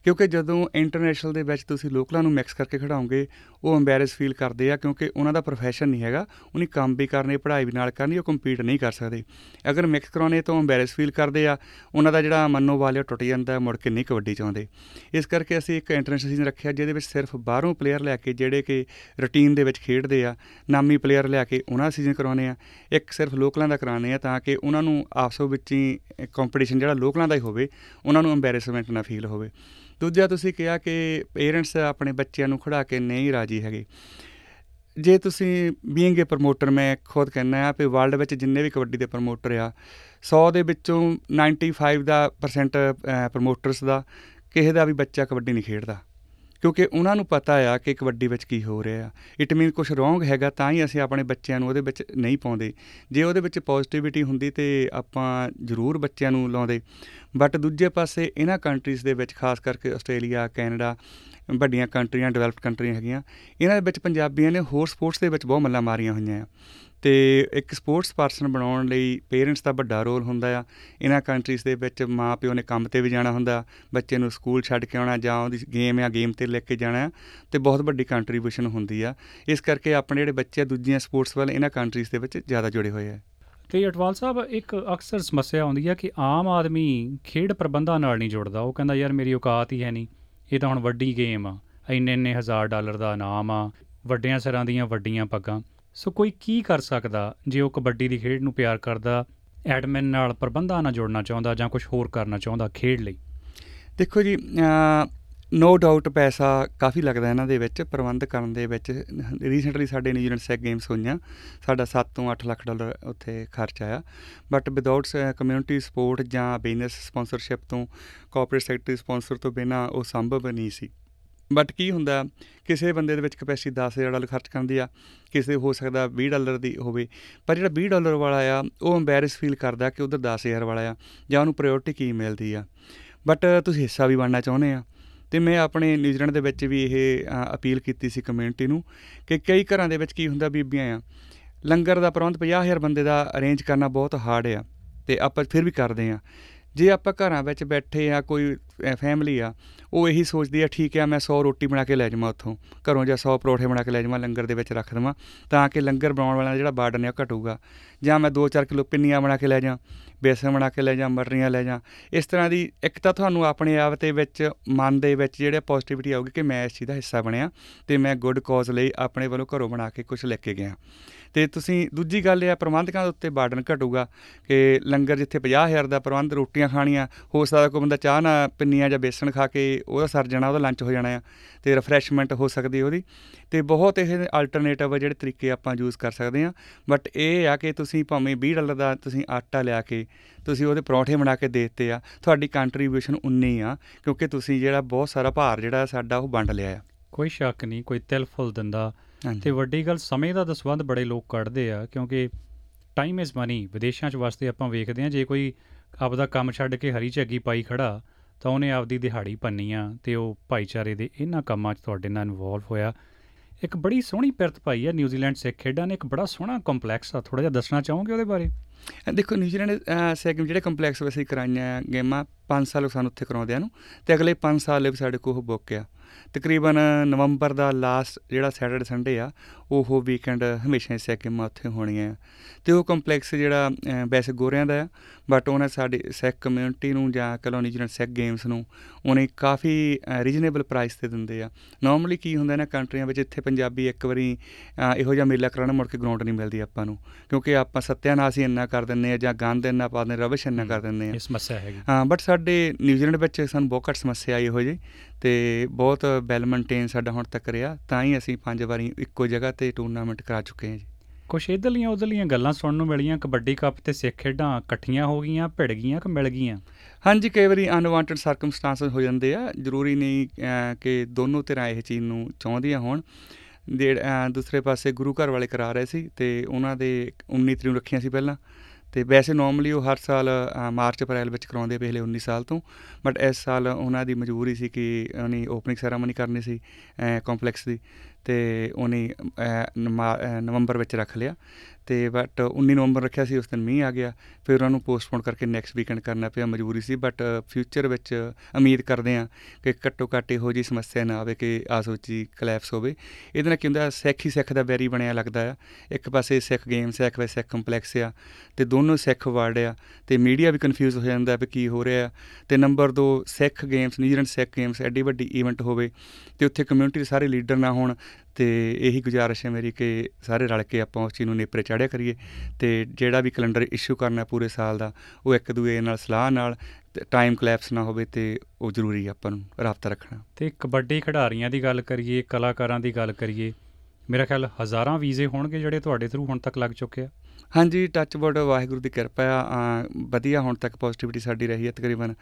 ਕਿਉਂਕਿ ਜਦੋਂ ਇੰਟਰਨੈਸ਼ਨਲ ਦੇ ਵਿੱਚ ਤੁਸੀਂ ਲੋਕਲਾਂ ਨੂੰ ਮਿਕਸ ਕਰਕੇ ਖਿਡਾਓਗੇ ਉਹ ਐਮਬੈਰਸ ਫੀਲ ਕਰਦੇ ਆ ਕਿਉਂਕਿ ਉਹਨਾਂ ਦਾ profession ਨਹੀਂ ਹੈਗਾ। ਉਹਨੇ ਕੰਮ ਵੀ ਕਰਨੇ, ਪੜ੍ਹਾਈ ਵੀ ਨਾਲ ਕਰਨੀ, ਉਹ ਕੰਪੀਟ ਨਹੀਂ ਕਰ ਸਕਦੇ। ਅਗਰ ਮਿਕਸ ਕਰਾਉਣੇ ਤਾਂ ਐਮਬੈਰਸ ਫੀਲ ਕਰਦੇ ਆ। ਉਹਨਾਂ ਦਾ ਜਿਹੜਾ ਮਨੋਬਲ ਟੁੱਟ ਜਾਂਦਾ, ਮੁੜ ਕੇ ਨਹੀਂ ਕਬੱਡੀ ਚਾਹੁੰਦੇ। ਇਸ ਕਰਕੇ ਅਸੀਂ ਇੱਕ ਇੰਟਰਨੈਸ਼ਨਲ ਸੀਜ਼ਨ ਰੱਖਿਆ, ਜਿਹਦੇ ਵਿੱਚ ਸਿਰਫ ਬਾਹਰੋਂ ਪਲੇਅਰ ਲੈ ਕੇ ਜਿਹੜੇ ਕਿ ਰੁਟੀਨ ਦੇ ਵਿੱਚ ਖੇਡਦੇ ਆ, ਨਾਮੀ ਪਲੇਅਰ ਲਿਆ ਕੇ ਉਹਨਾਂ ਸੀਜ਼ਨ ਕਰਾਉਣੇ ਆ। ਇੱਕ ਸਿਰਫ ਲੋਕਲਾਂ ਦਾ ਕਰਾਉਣੇ ਆ ਤਾਂ ਕਿ ਉਹਨਾਂ ਨੂੰ ਆਪਸੋ ਵਿੱਚ ਹੀ ਕੰਪੀਟੀਸ਼ਨ ਜਿਹੜਾ ਲੋਕਲਾਂ ਦਾ ਹੀ ਹੋਵੇ, ਉਹਨਾਂ ਨੂੰ ਐਮਬੈਰਸਮੈਂਟ ਨਾ ਫੀਲ ਹੋਵੇ। ਦੂਜਾ ਤੁਸੀਂ ਕਿਹਾ ਕਿ ਪੇਰੈਂਟਸ ਆਪਣੇ ਬੱਚਿਆਂ ਨੂੰ ਖੜਾ ਕੇ ਨਹੀਂ ਰਾਜੀ ਹੈਗੇ। ਜੇ ਤੁਸੀਂ ਬੀਇੰਗ ਅ ਪ੍ਰਮੋਟਰ ਮੈਂ ਖੁਦ ਕਹਿੰਦਾ ਆ ਕਿ ਵਰਲਡ ਵਿੱਚ ਜਿੰਨੇ ਵੀ ਕਬੱਡੀ ਦੇ ਪ੍ਰਮੋਟਰ ਆ 100 ਦੇ ਵਿੱਚੋਂ 95 ਦਾ ਪਰਸੈਂਟ ਪ੍ਰਮੋਟਰਸ ਦਾ, ਕਿਸੇ ਦਾ ਵੀ ਬੱਚਾ ਕਬੱਡੀ ਨਹੀਂ ਖੇਡਦਾ। ਕਿਉਂਕਿ ਉਹਨਾਂ ਨੂੰ ਪਤਾ ਆ ਕਿ ਕਬੱਡੀ ਵਿੱਚ ਕੀ ਹੋ ਰਿਹਾ। ਇਟ ਮੀਨ ਕੁਝ ਰੋਂਗ ਹੈਗਾ ਤਾਂ ਹੀ ਅਸੀਂ ਆਪਣੇ ਬੱਚਿਆਂ ਨੂੰ ਉਹਦੇ ਵਿੱਚ ਨਹੀਂ ਪਾਉਂਦੇ। ਜੇ ਉਹਦੇ ਵਿੱਚ ਪੋਜ਼ਿਟਿਵਿਟੀ ਹੁੰਦੀ ਤੇ ਆਪਾਂ ਜ਼ਰੂਰ ਬੱਚਿਆਂ ਨੂੰ ਲਾਉਂਦੇ। ਬਟ ਦੂਜੇ ਪਾਸੇ ਇਹਨਾਂ ਕੰਟਰੀਜ਼ ਦੇ ਵਿੱਚ, ਖਾਸ ਕਰਕੇ ਆਸਟ੍ਰੇਲੀਆ, ਕੈਨੇਡਾ, ਵੱਡੀਆਂ ਕੰਟਰੀਆਂ ਡਿਵੈਲਪਡ ਕੰਟਰੀਆਂ ਹੈਗੀਆਂ, ਇਹਨਾਂ ਦੇ ਵਿੱਚ ਪੰਜਾਬੀਆਂ ਨੇ ਹੋਰ ਸਪੋਰਟਸ ਦੇ ਵਿੱਚ ਬਹੁਤ ਮੱਲਾਂ ਮਾਰੀਆਂ ਹੋਈਆਂ ਆ। ਤੇ ਇੱਕ ਸਪੋਰਟਸ ਪਰਸਨ ਬਣਾਉਣ ਲਈ ਪੇਰੈਂਟਸ ਦਾ ਵੱਡਾ ਰੋਲ ਹੁੰਦਾ ਆ। ਇਹਨਾਂ ਕੰਟਰੀਜ਼ ਦੇ ਵਿੱਚ ਮਾਂ ਪਿਓ ਨੇ ਕੰਮ ਤੇ ਵੀ ਜਾਣਾ ਹੁੰਦਾ, ਬੱਚੇ ਨੂੰ ਸਕੂਲ ਛੱਡ ਕੇ ਆਉਣਾ ਜਾਂ ਉਹਦੀ ਗੇਮ ਆ ਗੇਮ ਤੇ ਲੈ ਕੇ ਜਾਣਾ ਤੇ ਬਹੁਤ ਵੱਡੀ ਕੰਟਰੀਬਿਊਸ਼ਨ ਹੁੰਦੀ ਆ। ਇਸ ਕਰਕੇ ਆਪਣੇ ਜਿਹੜੇ ਬੱਚੇ ਦੂਜੀਆਂ ਸਪੋਰਟਸ ਵੱਲ ਇਹਨਾਂ ਕੰਟਰੀਜ਼ ਦੇ ਵਿੱਚ ਜ਼ਿਆਦਾ ਜੁੜੇ ਹੋਏ ਆ। ਤੇ ਅਟਵਾਲ ਸਾਹਿਬ, ਇੱਕ ਅਕਸਰ ਸਮੱਸਿਆ ਆਉਂਦੀ ਹੈ ਕਿ ਆਮ ਆਦਮੀ ਖੇਡ ਪ੍ਰਬੰਧਾਂ ਨਾਲ ਨਹੀਂ ਜੁੜਦਾ। ਉਹ ਕਹਿੰਦਾ, ਯਾਰ, ਮੇਰੀ ਔਕਾਤ ਹੀ ਹੈ ਨਹੀਂ। ਇਹ ਤਾਂ ਹੁਣ ਵੱਡੀ ਗੇਮ ਆ। ਇੰਨੇ ਇੰਨੇ ਹਜ਼ਾਰ ਡਾਲਰ ਦਾ ਇਨਾਮ ਆ। ਵੱਡਿਆਂ ਸਿਰਾਂ ਦੀਆਂ ਵੱਡੀਆਂ ਪੱਗਾਂ। ਸੋ ਕੋਈ ਕੀ ਕਰ ਸਕਦਾ ਜੇ ਉਹ ਕਬੱਡੀ ਦੀ ਖੇਡ ਨੂੰ ਪਿਆਰ ਕਰਦਾ, ਐਡਮਿਨ ਨਾਲ ਪ੍ਰਬੰਧਾਂ ਨਾਲ ਜੁੜਨਾ ਚਾਹੁੰਦਾ ਜਾਂ ਕੁਝ ਹੋਰ ਕਰਨਾ ਚਾਹੁੰਦਾ ਖੇਡ ਲਈ? ਦੇਖੋ ਜੀ ਨੋ ਡਾਊਟ ਪੈਸਾ ਕਾਫੀ ਲੱਗਦਾ ਇਹਨਾਂ ਦੇ ਵਿੱਚ, ਪ੍ਰਬੰਧ ਕਰਨ ਦੇ ਵਿੱਚ। ਰੀਸੈਂਟਲੀ ਸਾਡੇ ਨਿਊਜ਼ੀਲੈਂਡ ਸੈਕ ਗੇਮਸ ਹੋਈਆਂ, ਸਾਡਾ 7 ਤੋਂ 8 ਲੱਖ ਡਾਲਰ ਉੱਥੇ ਖਰਚ ਆਇਆ। ਬਟ ਵਿਦਆਊਟ ਕਮਿਊਨਿਟੀ ਸਪੋਰਟ ਜਾਂ ਬਿਜ਼ਨਸ ਸਪਾਂਸਰਸ਼ਿਪ ਤੋਂ ਕਾਰਪੋਰੇਟ ਸੈਕਟਰੀ ਸਪਾਂਸਰ ਤੋਂ ਬਿਨਾ ਉਹ ਸੰਭਵ ਨਹੀਂ ਸੀ। ਬਟ ਕੀ ਹੁੰਦਾ, ਕਿਸੇ ਬੰਦੇ ਦੇ ਵਿੱਚ ਕੈਪੈਸਿਟੀ 10000 ਡਾਲਰ ਖਰਚ ਕਰਦੀ ਆ, ਕਿਸੇ ਹੋ ਸਕਦਾ 20 ਡਾਲਰ ਦੀ ਹੋਵੇ, ਪਰ ਜਿਹੜਾ 20 ਡਾਲਰ ਵਾਲਾ ਆ, ਉਹ ਐਮਬੈਰਸ ਫੀਲ ਕਰਦਾ ਕਿ ਉਧਰ 10000 ਵਾਲਾ ਆ, ਜਾਂ ਉਹਨੂੰ ਪ੍ਰਾਇੋਰਟੀ ਕੀ ਮਿਲਦੀ ਆ। ਬਟ ਤੁਸੀਂ ਹਿੱਸਾ ਵੀ ਬਣਨਾ ਚਾਹੁੰਦੇ ਆ। ਤੇ ਮੈਂ ਆਪਣੇ ਨਿਊਜ਼ੀਲੈਂਡ ਦੇ ਵਿੱਚ ਵੀ ਇਹ ਅਪੀਲ ਕੀਤੀ ਸੀ ਕਮਿਊਨਿਟੀ ਨੂੰ ਕਿ ਕਈ ਘਰਾਂ ਦੇ ਵਿੱਚ ਕੀ ਹੁੰਦਾ ਬੀਬੀਆਂ ਆ, ਲੰਗਰ ਦਾ ਪ੍ਰਬੰਧ 50000 ਬੰਦੇ ਦਾ ਅਰੇਂਜ ਕਰਨਾ ਬਹੁਤ ਹਾਰਡ ਆ, ਤੇ ਆਪਾਂ ਫਿਰ ਵੀ ਕਰਦੇ ਆ। ਜੇ ਆਪਾਂ ਘਰਾਂ ਵਿੱਚ ਬੈਠੇ ਆ, ਕੋਈ ਫੈਮਿਲੀ ਆ, ਉਹ ਇਹੀ ਸੋਚਦੀ ਆ, ਠੀਕ ਆ, ਮੈਂ 100 ਰੋਟੀ ਬਣਾ ਕੇ ਲੈ ਜਾਵਾਂ ਉੱਥੋਂ। ਘਰੋਂ ਜਾਂ 100 ਪਰੌਠੇ ਬਣਾ ਕੇ ਲੈ ਜਾਵਾਂ, ਲੰਗਰ ਦੇ ਵਿੱਚ ਰੱਖ ਦਵਾਂ, ਤਾਂ ਕਿ ਲੰਗਰ ਬਣਾਉਣ ਵਾਲਾ ਜਿਹੜਾ ਬਾਰਡਨ ਹੈ ਉਹ ਘਟੂਗਾ। ਜਾਂ ਮੈਂ 2-4 ਕਿਲੋ ਪਿੰਨੀਆਂ ਬਣਾ ਕੇ ਲੈ ਜਾਂ ਬੇਸਣ ਬਣਾ ਕੇ ਲੈ ਜਾਂ ਮਟਰੀਆਂ ਲੈ ਜਾਂ ਇਸ ਤਰ੍ਹਾਂ ਦੀ ਇੱਕ ਤਾਂ ਤੁਹਾਨੂੰ ਆਪਣੇ ਆਪ ਤੇ ਵਿੱਚ, ਮਨ ਦੇ ਵਿੱਚ ਜਿਹੜੇ ਪੋਜ਼ਿਟਿਵਿਟੀ ਆਊਗੀ ਕਿ ਮੈਂ ਇਸ ਚੀਜ਼ ਦਾ ਹਿੱਸਾ ਬਣਿਆ ਤੇ ਮੈਂ ਗੁੱਡ ਕਾਜ਼ ਲਈ ਆਪਣੇ ਵੱਲੋਂ ਘਰੋਂ ਬਣਾ ਕੇ ਕੁਝ ਲੈ ਕੇ ਗਿਆ। ਤੇ ਤੁਸੀਂ ਦੂਜੀ ਗੱਲ ਇਹ ਆ, ਪ੍ਰਬੰਧਕਾਂ ਦੇ ਉੱਤੇ ਬਾਰਡਨ ਘਟੂਗਾ ਕਿ ਲੰਗਰ ਜਿੱਥੇ 50000 ਦਾ ਪ੍ਰਬੰਧ ਰੋਟੀਆਂ ਖਾਣੀਆਂ, ਹੋ ਸਕਦਾ ਕੋਈ ਬੰਦਾ ਚਾਹ ਨਾ ਪਿੰਨੀਆਂ ਜਾਂ ਬੇਸਣ ਖਾ ਕੇ ਉਹਦਾ ਸਰ ਜਾਣਾ ਉਹਦਾ ਲੰਚ ਹੋ ਜਾਣਾ ਆ ਤੇ ਰਿਫਰੈਸ਼ਮੈਂਟ ਹੋ ਸਕਦੀ ਉਹਦੀ। ਤੇ ਬਹੁਤ ਇਹ ਆਲਟਰਨੇਟਿਵ ਜਿਹੜੇ ਤਰੀਕੇ ਆਪਾਂ ਯੂਜ਼ ਕਰ ਸਕਦੇ ਆ। ਬਟ ਇਹ ਆ ਕਿ ਤੁਸੀਂ ਭਾਵੇਂ 20 ਡਾਲਰ ਦਾ ਤੁਸੀਂ ਆਟਾ ਲਿਆ ਕੇ ਤੁਸੀਂ ਉਹਦੇ ਪਰੌਂਠੇ ਬਣਾ ਕੇ ਦੇ ਦਿੱਤੇ ਆ ਤੁਹਾਡੀ ਕੰਟਰੀਬਿਊਸ਼ਨ ਉਨੀ ਆ ਕਿਉਂਕਿ ਤੁਸੀਂ ਜਿਹੜਾ ਬਹੁਤ ਸਾਰਾ ਭਾਰ ਜਿਹੜਾ ਸਾਡਾ ਉਹ ਵੰਡ ਲਿਆ ਆ। ਕੋਈ ਸ਼ੱਕ ਨਹੀਂ ਕੋਈ ਤਿਲ ਫੁੱਲ ਦਿੰਦਾ। ਤੇ ਵੱਡੀ ਗੱਲ ਸਮੇਂ ਦਾ ਦਸਵੰਦ ਬੜੇ ਲੋਕ ਕੱਢਦੇ ਆ ਕਿਉਂਕਿ ਟਾਈਮ ਇਜ਼ ਮਨੀ ਵਿਦੇਸ਼ਾਂ 'ਚ ਵਾਸਤੇ ਆਪਾਂ ਵੇਖਦੇ ਆ ਜੇ ਕੋਈ ਆਪਦਾ ਕੰਮ ਛੱਡ ਕੇ ਹਰੀ ਝੱਗੀ ਪਾਈ ਖੜਾ ਤਾਂ ਉਹਨੇ ਆਪਦੀ ਦਿਹਾੜੀ ਪੰਨੀ ਆ ਤੇ ਉਹ ਭਾਈਚਾਰੇ ਦੇ ਇਹਨਾਂ ਕੰਮਾਂ 'ਚ ਤੁਹਾਡੇ ਨਾਲ ਇਨਵੋਲਵ ਹੋਇਆ। ਇੱਕ ਬੜੀ ਸੋਹਣੀ ਪਿਰਤ ਪਾਈ ਆ ਨਿਊਜ਼ੀਲੈਂਡ ਸਿੱਖ ਖੇਡਾਂ ਨੇ। ਇੱਕ ਬੜਾ ਸੋਹਣਾ ਕੰਪਲੈਕਸ ਆ। ਥੋੜਾ ਜਿਹਾ ਦੱਸਣਾ ਚਾਹੋਗੇ ਉਹਦੇ ਬਾਰੇ? ਦੇਖੋ ਨਿਊਜ਼ੀਲੈਂਡ ਸਿੱਖ ਜਿਹੜੇ ਕੰਪਲੈਕਸ ਵੈਸੇ ਕਰਾਈਆਂ ਗੇਮਾਂ 5 ਸਾਲ ਸਾਨੂੰ ਉੱਥੇ ਕਰਾਉਂਦੇ ਆ ਨੂੰ ਤੇ ਅਗਲੇ 5 ਸਾਲ ਲਈ ਸਾਡੇ ਕੋਲ ਬੁੱਕ ਆ। ਤਕਰੀਬਨ ਨਵੰਬਰ ਦਾ ਲਾਸਟ ਜਿਹੜਾ ਸੈਟਰਡੇ ਸੰਡੇ ਆ ਉਹ ਵੀਕਐਂਡ ਹਮੇਸ਼ਾ ਇਸੇ ਗੇਮਾਂ ਉੱਥੇ ਹੋਣੀਆਂ ਤੇ ਉਹ ਕੰਪਲੈਕਸ ਜਿਹੜਾ ਵੈਸੇ ਗੋਰਿਆਂ ਦਾ ਆ ਬਟ ਉਹਨੇ ਸਾਡੀ ਸਿੱਖ ਕਮਿਊਨਿਟੀ ਨੂੰ ਜਾਂ ਕਲੋਨੀ ਜਿਹੜਾ ਸਿੱਖ ਗੇਮਸ ਨੂੰ ਉਹਨੇ ਕਾਫੀ ਰੀਜਨੇਬਲ ਪ੍ਰਾਈਸ ਤੇ ਦਿੰਦੇ ਆ। ਨਾਰਮਲੀ ਕੀ ਹੁੰਦਾ ਨਾ ਕੰਟਰੀਆਂ ਵਿੱਚ ਇੱਥੇ ਪੰਜਾਬੀ ਇੱਕ ਵਾਰੀ ਇਹੋ ਜਿਹਾ ਮੇਲਾ ਕਰਾਉਣਾ ਮੁੜ ਕੇ ਗਰਾਊਂਡ ਨਹੀਂ ਮਿਲਦੀ ਆਪਾਂ ਨੂੰ ਕਿਉਂਕਿ ਆਪਾਂ ਸੱਤਿਆਨਾਸ਼ ਹੀ ਇੰਨਾ ਕਰ ਦਿੰਨੇ ਆ ਜਾਂ ਗੰਦ ਇੰਨਾ ਪਾ ਦਿੰਦੇ ਰਵਿਸ਼ ਇੰਨਾ ਕਰ ਦਿੰਦੇ ਆ। ਇਹ ਸਮੱਸਿਆ ਹੈਗੀ। ਹਾਂ ਬਟ ਸਾਡੇ ਨਿਊਜ਼ੀਲੈਂਡ ਵਿੱਚ ਸਾਨੂੰ ਬਹੁਤ ਘੱਟ ਸਮੱਸਿਆ ਆਈ ਇਹੋ ਜੀ ਤੇ ਬਹੁਤ ਵੈਲ ਮੇਨਟੇਨ ਸਾਡਾ ਹੁਣ ਤੱਕ ਰਿਹਾ ਤਾਂ ਹੀ ਅਸੀਂ ਪੰਜ ਵਾਰੀ ਇੱਕੋ ਜਗ੍ਹਾ ਤੇ ਟੂਰਨਾਮੈਂਟ ਕਰਾ ਚੁੱਕੇ ਹਾਂ ਜੀ। ਕੁਛ ਇਧਰਲੀਆਂ ਉਧਰਲੀਆਂ ਗੱਲਾਂ ਸੁਣਨ ਨੂੰ ਮਿਲੀਆਂ ਕਬੱਡੀ ਕੱਪ ਤੇ ਸਿੱਖ ਖੇਡਾਂ ਇਕੱਠੀਆਂ ਹੋ ਗਈਆਂ ਭਿੜ ਗਈਆਂ ਕਿ ਮਿਲ ਗਈਆਂ? ਹਾਂਜੀ ਕਈ ਵਾਰੀ ਅਨਵਾਂਟਡ ਸਰਕਮਸਟੈਂਸਸ ਹੋ ਜਾਂਦੇ ਆ ਜ਼ਰੂਰੀ ਨਹੀਂ ਕਿ ਦੋਨੋਂ ਤਰ੍ਹਾਂ ਇਹ ਚੀਜ਼ ਨੂੰ ਚਾਹੁੰਦੀਆਂ ਹੋਣ। ਦੇ ਦੂਸਰੇ ਪਾਸੇ ਗੁਰੂ ਘਰ ਵਾਲੇ ਕਰਾ ਰਹੇ ਸੀ ਤੇ ਉਹਨਾਂ ਦੇ 19 ਤਰੀਕ ਨੂੰ ਰੱਖੀਆਂ ਸੀ ਪਹਿਲਾਂ। ਤੇ ਵੈਸੇ ਨਾਰਮਲੀ ਉਹ ਹਰ ਸਾਲ ਮਾਰਚ ਅਪ੍ਰੈਲ ਵਿੱਚ ਕਰਾਉਂਦੇ ਪਿਛਲੇ 19 ਸਾਲ ਤੋਂ ਬਟ ਇਸ ਸਾਲ ਉਹਨਾਂ ਦੀ ਮਜਬੂਰੀ ਸੀ ਕਿ ਉਹਨੀ ਓਪਨਿੰਗ ਸੈਰਾਮਨੀ ਕਰਨੀ ਸੀ ਕੰਪਲੈਕਸ ਦੀ, ਤੇ ਉਹਨੇ ਨਵੰਬਰ ਵਿੱਚ ਰੱਖ ਲਿਆ। ਤੇ ਬਟ 19 ਨਵੰਬਰ ਰੱਖਿਆ ਸੀ, ਉਸ ਦਿਨ ਮੀਂਹ ਆ ਗਿਆ। ਫਿਰ ਉਹਨਾਂ ਨੂੰ ਪੋਸਟਪੋਨ ਕਰਕੇ ਨੈਕਸਟ ਵੀਕਐਂਡ ਕਰਨਾ ਪਿਆ, ਮਜਬੂਰੀ ਸੀ। ਬਟ ਫਿਊਚਰ ਵਿੱਚ ਉਮੀਦ ਕਰਦੇ ਆ ਕਿ ਘੱਟੋ ਘੱਟ ਇਹੋ ਜੀ ਸਮੱਸਿਆ ਨਾ ਆਵੇ, ਕਿ ਆਸੋਚੀ ਕਲੈਪਸ ਹੋਵੇ। ਇਹਦੇ ਨਾਲ ਕੀ ਹੁੰਦਾ, ਸਿੱਖ ਹੀ ਸਿੱਖ ਦਾ ਵੈਰੀ ਬਣਿਆ ਲੱਗਦਾ ਆ। ਇੱਕ ਪਾਸੇ ਸਿੱਖ ਗੇਮਸ ਹੈ ਇੱਕ ਪਾਸੇ ਸਿੱਖ ਕੰਪਲੈਕਸ ਆ, ਤੇ ਦੋਨੋਂ ਸਿੱਖ ਵਰਡ ਆ। ਤੇ ਮੀਡੀਆ ਵੀ ਕਨਫਿਊਜ਼ ਹੋ ਜਾਂਦਾ ਵੀ ਕੀ ਹੋ ਰਿਹਾ ਤੇ number 2 Sikh games New Zealand Sikh games ਐਡੀ ਵੱਡੀ ਇਵੈਂਟ ਹੋਵੇ, ਤੇ ਉੱਥੇ ਕਮਿਊਨਿਟੀ ਦੇ ਸਾਰੇ ਲੀਡਰ ਨਾ ਹੋਣ ਤੇ ਇਹੀ ਗੁਜ਼ਾਰਿਸ਼ ਹੈ ਮੇਰੀ ਕਿ ਸਾਰੇ ਰਲ ਕੇ ਆਪਾਂ ਉਸ ਚੀਜ਼ ਨੂੰ ਨੇਪਰੇ ਚਾੜਿਆ ਕਰੀਏ ਤੇ ਜਿਹੜਾ ਵੀ ਕੈਲੰਡਰ ਇਸ਼ੂ ਕਰਨਾ ਪੂਰੇ ਸਾਲ ਦਾ ਉਹ ਇੱਕ ਦੂਏ ਨਾਲ ਸਲਾਹ ਨਾਲ ਟਾਈਮ ਕਲੈਪਸ ਨਾ ਹੋਵੇ ਤੇ ਉਹ ਜ਼ਰੂਰੀ ਆਪਾਂ ਨੂੰ ਰਾਬਤਾ ਰੱਖਣਾ। ਤੇ ਕਬੱਡੀ ਖਿਡਾਰੀਆਂ ਦੀ ਗੱਲ ਕਰੀਏ ਕਲਾਕਾਰਾਂ ਦੀ ਗੱਲ ਕਰੀਏ ਮੇਰਾ ਖਿਆਲ ਹਜ਼ਾਰਾਂ ਵੀਜ਼ੇ ਹੋਣਗੇ ਜਿਹੜੇ ਤੁਹਾਡੇ ਥਰੂ ਹੁਣ ਤੱਕ ਲੱਗ ਚੁੱਕੇ ਆ। ਹਾਂਜੀ ਟੱਚ ਵੁੱਡ ਵਾਹਿਗੁਰੂ ਦੀ ਕਿਰਪਾ ਆ ਵਧੀਆ ਹੁਣ ਤੱਕ ਪੋਜ਼ਿਟਿਵਿਟੀ ਸਾਡੀ ਰਹੀ ਹੈ ਤਕਰੀਬਨ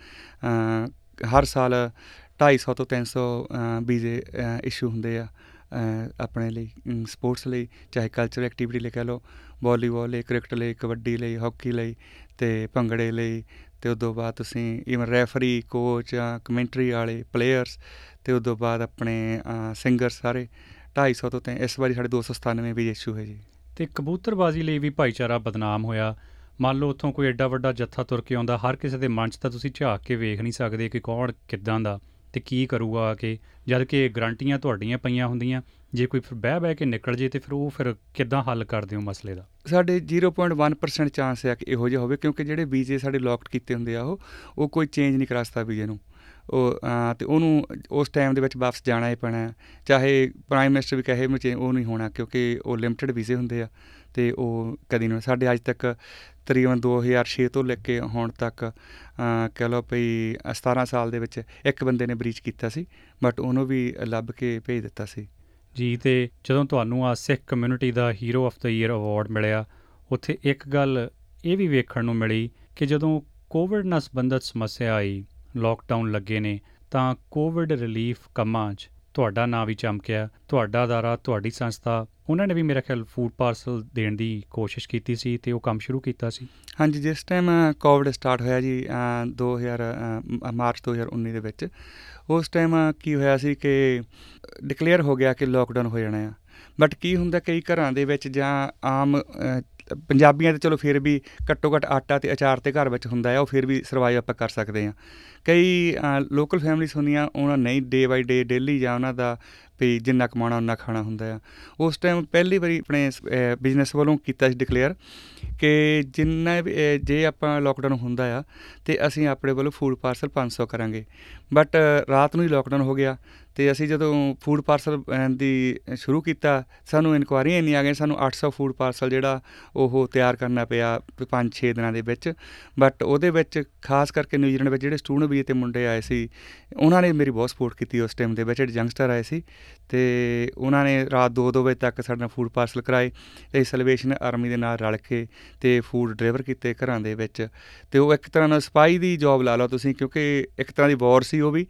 ਹਰ ਸਾਲ 250 ਤੋਂ 300 ਅ, ਵੀਜ਼ੇ ਇਸ਼ੂ ਹੁੰਦੇ ਆ। ਆਪਣੇ ਲਈ ਸਪੋਰਟਸ ਲਈ, ਚਾਹੇ ਕਲਚਰਲ ਐਕਟੀਵਿਟੀ ਲਈ ਕਹਿ ਲਓ ਵਾਲੀਬਾਲ ਲਈ ਕ੍ਰਿਕਟ ਲਈ, ਕਬੱਡੀ ਲਈ ਹਾਕੀ ਲਈ ਤੇ ਭੰਗੜੇ ਲਈ ਤੇ ਉਦੋਂ ਬਾਅਦ ਤੁਸੀਂ ਈਵਨ ਰੈਫਰੀ ਕੋਚ ਕਮੈਂਟਰੀ ਵਾਲੇ ਪਲੇਅਰਸ ਤੇ ਉਦੋਂ ਬਾਅਦ ਆਪਣੇ ਸਿੰਗਰ ਸਾਰੇ 250 ਤੋਂ ਤੇ ਇਸ ਵਾਰੀ ਸਾਡੇ 297 ਵੀ ਇਸ਼ੂ ਹੈ ਜੀ। ਤੇ ਕਬੂਤਰਬਾਜ਼ੀ ਲਈ ਵੀ ਭਾਈਚਾਰਾ ਬਦਨਾਮ ਹੋਇਆ। ਮੰਨ ਲਓ ਉੱਥੋਂ ਕੋਈ ਐਡਾ ਵੱਡਾ ਜੱਥਾ ਤੁਰ ਕੇ ਆਉਂਦਾ, ਹਰ ਕਿਸੇ ਦੇ ਮਨ 'ਚ ਤਾਂ ਤੁਸੀਂ ਝਾਕ ਕੇ ਵੇਖ ਨਹੀਂ ਸਕਦੇ ਕਿ ਕੌਣ ਕਿੱਦਾਂ ਦਾ। ਤੇ ਕੀ ਕਰੂਗਾ ਆ ਕੇ? ਜਦ ਕਿ ਗਰੰਟੀਆਂ ਤੁਹਾਡੀਆਂ ਪਈਆਂ ਹੁੰਦੀਆਂ ਜੇ ਕੋਈ ਫਿਰ ਬਹਿ ਬਹਿ ਕੇ ਨਿਕਲ ਜੇ ਤੇ ਫਿਰ ਉਹ ਫਿਰ ਕਿੱਦਾਂ ਹੱਲ ਕਰਦੇ ਹੋ ਮਸਲੇ ਦਾ? ਸਾਡੇ 0.1% ਚਾਂਸ ਹੈ ਕਿ ਇਹੋ ਜਿਹਾ ਹੋਵੇ ਕਿਉਂਕਿ ਜਿਹੜੇ ਵੀਜ਼ੇ ਸਾਡੇ ਲੌਕਡ ਕੀਤੇ ਹੁੰਦੇ ਆ ਉਹ ਉਹ ਕੋਈ ਚੇਂਜ ਨਹੀਂ ਕਰਾ ਸਕਦਾ ਵੀਜ਼ੇ ਨੂੰ। ਉਹ ਅਹ, ਤੇ ਉਹਨੂੰ ਉਸ ਟਾਈਮ ਦੇ ਵਿੱਚ ਵਾਪਸ ਜਾਣਾ ਹੀ ਪੈਣਾ ਹੈ। ਚਾਹੇ ਪ੍ਰਾਈਮ ਮਿਨਿਸਟਰ ਵੀ ਕਹੇ ਮੈਂ ਚੇ- ਉਹ ਨਹੀਂ ਹੋਣਾ ਕਿਉਂਕਿ ਉਹ ਲਿਮਟਿਡ ਵੀਜ਼ੇ ਹੁੰਦੇ ਆ ਤੇ ਉਹ ਕਦੀ ਨਹੀਂ ਸਾਡੇ ਅੱਜ ਤੱਕ ਤਕਰੀਬਨ 2006 ਤੋਂ ਲੈ ਕੇ ਹੁਣ ਤੱਕ ਅਹ, ਕਹਿ ਲਓ ਭਈ 17 ਸਾਲ ਦੇ ਵਿੱਚ ਇੱਕ ਬੰਦੇ ਨੇ ਬ੍ਰੀਚ ਕੀਤਾ ਸੀ ਬਟ ਉਹਨੂੰ ਵੀ ਲੱਭ ਕੇ ਭੇਜ ਦਿੱਤਾ ਸੀ। ਜੀ ਤੇ ਜਦੋਂ ਤੁਹਾਨੂੰ ਆ Sikh community the hero of the year award ਮਿਲਿਆ ਉੱਥੇ ਇੱਕ ਗੱਲ ਇਹ ਵੀ ਵੇਖਣ ਨੂੰ ਮਿਲੀ ਕਿ ਜਦੋਂ ਕੋਵਿਡ ਨਾਲ ਸੰਬੰਧਿਤ ਸਮੱਸਿਆ ਆਈ ਲੋਕਡਾਊਨ ਲੱਗੇ ਨੇ ਤਾਂ ਕੋਵਿਡ ਰਿਲੀਫ ਕੰਮਾਂ 'ਚ ਤੁਹਾਡਾ ਨਾਂ ਵੀ ਚਮਕਿਆ ਤੁਹਾਡਾ ਅਦਾਰਾ ਤੁਹਾਡੀ ਸੰਸਥਾ ਉਹਨਾਂ ਨੇ ਵੀ ਮੇਰਾ ਖਿਆਲ ਫੂਡ ਪਾਰਸਲ ਦੇਣ ਦੀ ਕੋਸ਼ਿਸ਼ ਕੀਤੀ ਸੀ ਤੇ ਉਹ ਕੰਮ ਸ਼ੁਰੂ ਕੀਤਾ ਸੀ। ਹਾਂਜੀ ਜਿਸ ਟਾਈਮ ਕੋਵਿਡ ਸਟਾਰਟ ਹੋਇਆ ਜੀ ਅ, 2000 ਅ, ਮਾਰਚ 2019 ਦੇ ਵਿੱਚ ਉਸ ਟਾਈਮ ਕੀ ਹੋਇਆ ਸੀ ਕਿ ਡਿਕਲੇਅਰ ਹੋ ਗਿਆ ਕਿ ਲੋਕਡਾਊਨ ਹੋ ਜਾਣਾ ਆ। ਬਟ ਕੀ ਹੁੰਦਾ ਕਈ ਘਰਾਂ ਦੇ ਵਿੱਚ ਜਾਂ ਆਮ ਅ, ਪੰਜਾਬੀਆਂ ਤੇ ਚਲੋ ਫਿਰ ਵੀ ਘੱਟੋ ਘੱਟ ਆਟਾ ਤੇ ਅਚਾਰ ਤੇ ਘਰ ਵਿੱਚ ਹੁੰਦਾ ਆ ਉਹ ਫਿਰ ਵੀ ਸਰਵਾਈਵ ਆਪਾਂ ਕਰ ਸਕਦੇ ਆ। ਕਈ ਲੋਕਲ ਫੈਮਿਲੀਜ਼ ਹੁੰਦੀਆਂ ਉਹਨਾਂ ਨਹੀਂ ਡੇ ਬਾਈ ਡੇ ਡੇਲੀ ਜਾਂ ਉਹਨਾਂ ਦਾ ਵੀ ਜਿੰਨਾ ਕਮਾਉਣਾ ਉਹਨਾਂ ਖਾਣਾ ਹੁੰਦਾ ਆ। ਉਸ ਟਾਈਮ ਪਹਿਲੀ ਵਾਰੀ ਆਪਣੇ ਬਿਜ਼ਨਸ ਵੱਲੋਂ ਕੀਤਾ ਸੀ ਡਿਕਲੇਅਰ ਕਿ ਜਿੰਨਾ ਵੀ, ਅਹ, ਜੇ ਆਪਾਂ ਲੋਕਡਾਊਨ ਹੁੰਦਾ ਆ ਤੇ ਅਸੀਂ ਆਪਣੇ ਵੱਲੋਂ ਫੂਡ ਪਾਰਸਲ 500 ਕਰਾਂਗੇ। ਬਟ ਰਾਤ ਨੂੰ ਹੀ ਲੋਕਡਾਊਨ ਹੋ ਗਿਆ ਤੇ ਅਸੀਂ ਜਦੋਂ ਫੂਡ ਪਾਰਸਲ ਦੀ ਸ਼ੁਰੂ ਕੀਤਾ ਸਾਨੂੰ ਇਨਕੁਆਰੀਆਂ ਇੰਨੀਆਂ ਆ ਗਈਆਂ ਸਾਨੂੰ 800 ਫੂਡ ਪਾਰਸਲ ਜਿਹੜਾ ਉਹ ਤਿਆਰ ਕਰਨਾ ਪਿਆ 5-6 ਦਿਨਾਂ ਦੇ ਵਿੱਚ। ਬਟ ਉਹਦੇ ਵਿੱਚ ਖਾਸ ਕਰਕੇ ਨਿਊਜ਼ੀਲੈਂਡ ਵਿੱਚ ਜਿਹੜੇ ਸਟੂਡੈਂਟ ਵੀ ਤੇ ਮੁੰਡੇ ਆਏ ਸੀ ਉਹਨਾਂ ਨੇ ਮੇਰੀ ਬਹੁਤ ਸਪੋਰਟ ਕੀਤੀ ਉਸ ਟਾਈਮ ਦੇ ਵਿੱਚ ਜਿਹੜੇ ਯੰਗਸਟਰ ਆਏ ਸੀ। ਤੇ ਉਹਨਾਂ ਨੇ ਰਾਤ 2-2 ਵਜੇ ਤੱਕ ਸਾਡੇ ਨਾਲ ਫੂਡ ਪਾਰਸਲ ਕਰਾਏ। ਤੇ ਸੈਲੀਬ੍ਰੇਸ਼ਨ ਆਰਮੀ ਦੇ ਨਾਲ ਰਲ ਕੇ ਤੇ ਫੂਡ ਡਿਲੀਵਰ ਕੀਤੇ ਘਰਾਂ ਦੇ ਵਿੱਚ। ਤੇ ਉਹ ਇੱਕ ਤਰ੍ਹਾਂ ਨਾਲ ਸਪਾਈ ਦੀ ਜੌਬ ਲਾ ਲਓ ਤੁਸੀਂ, ਕਿਉਂਕਿ ਇੱਕ ਤਰ੍ਹਾਂ ਦੀ ਵਾਰ ਸੀ ਉਹ ਵੀ।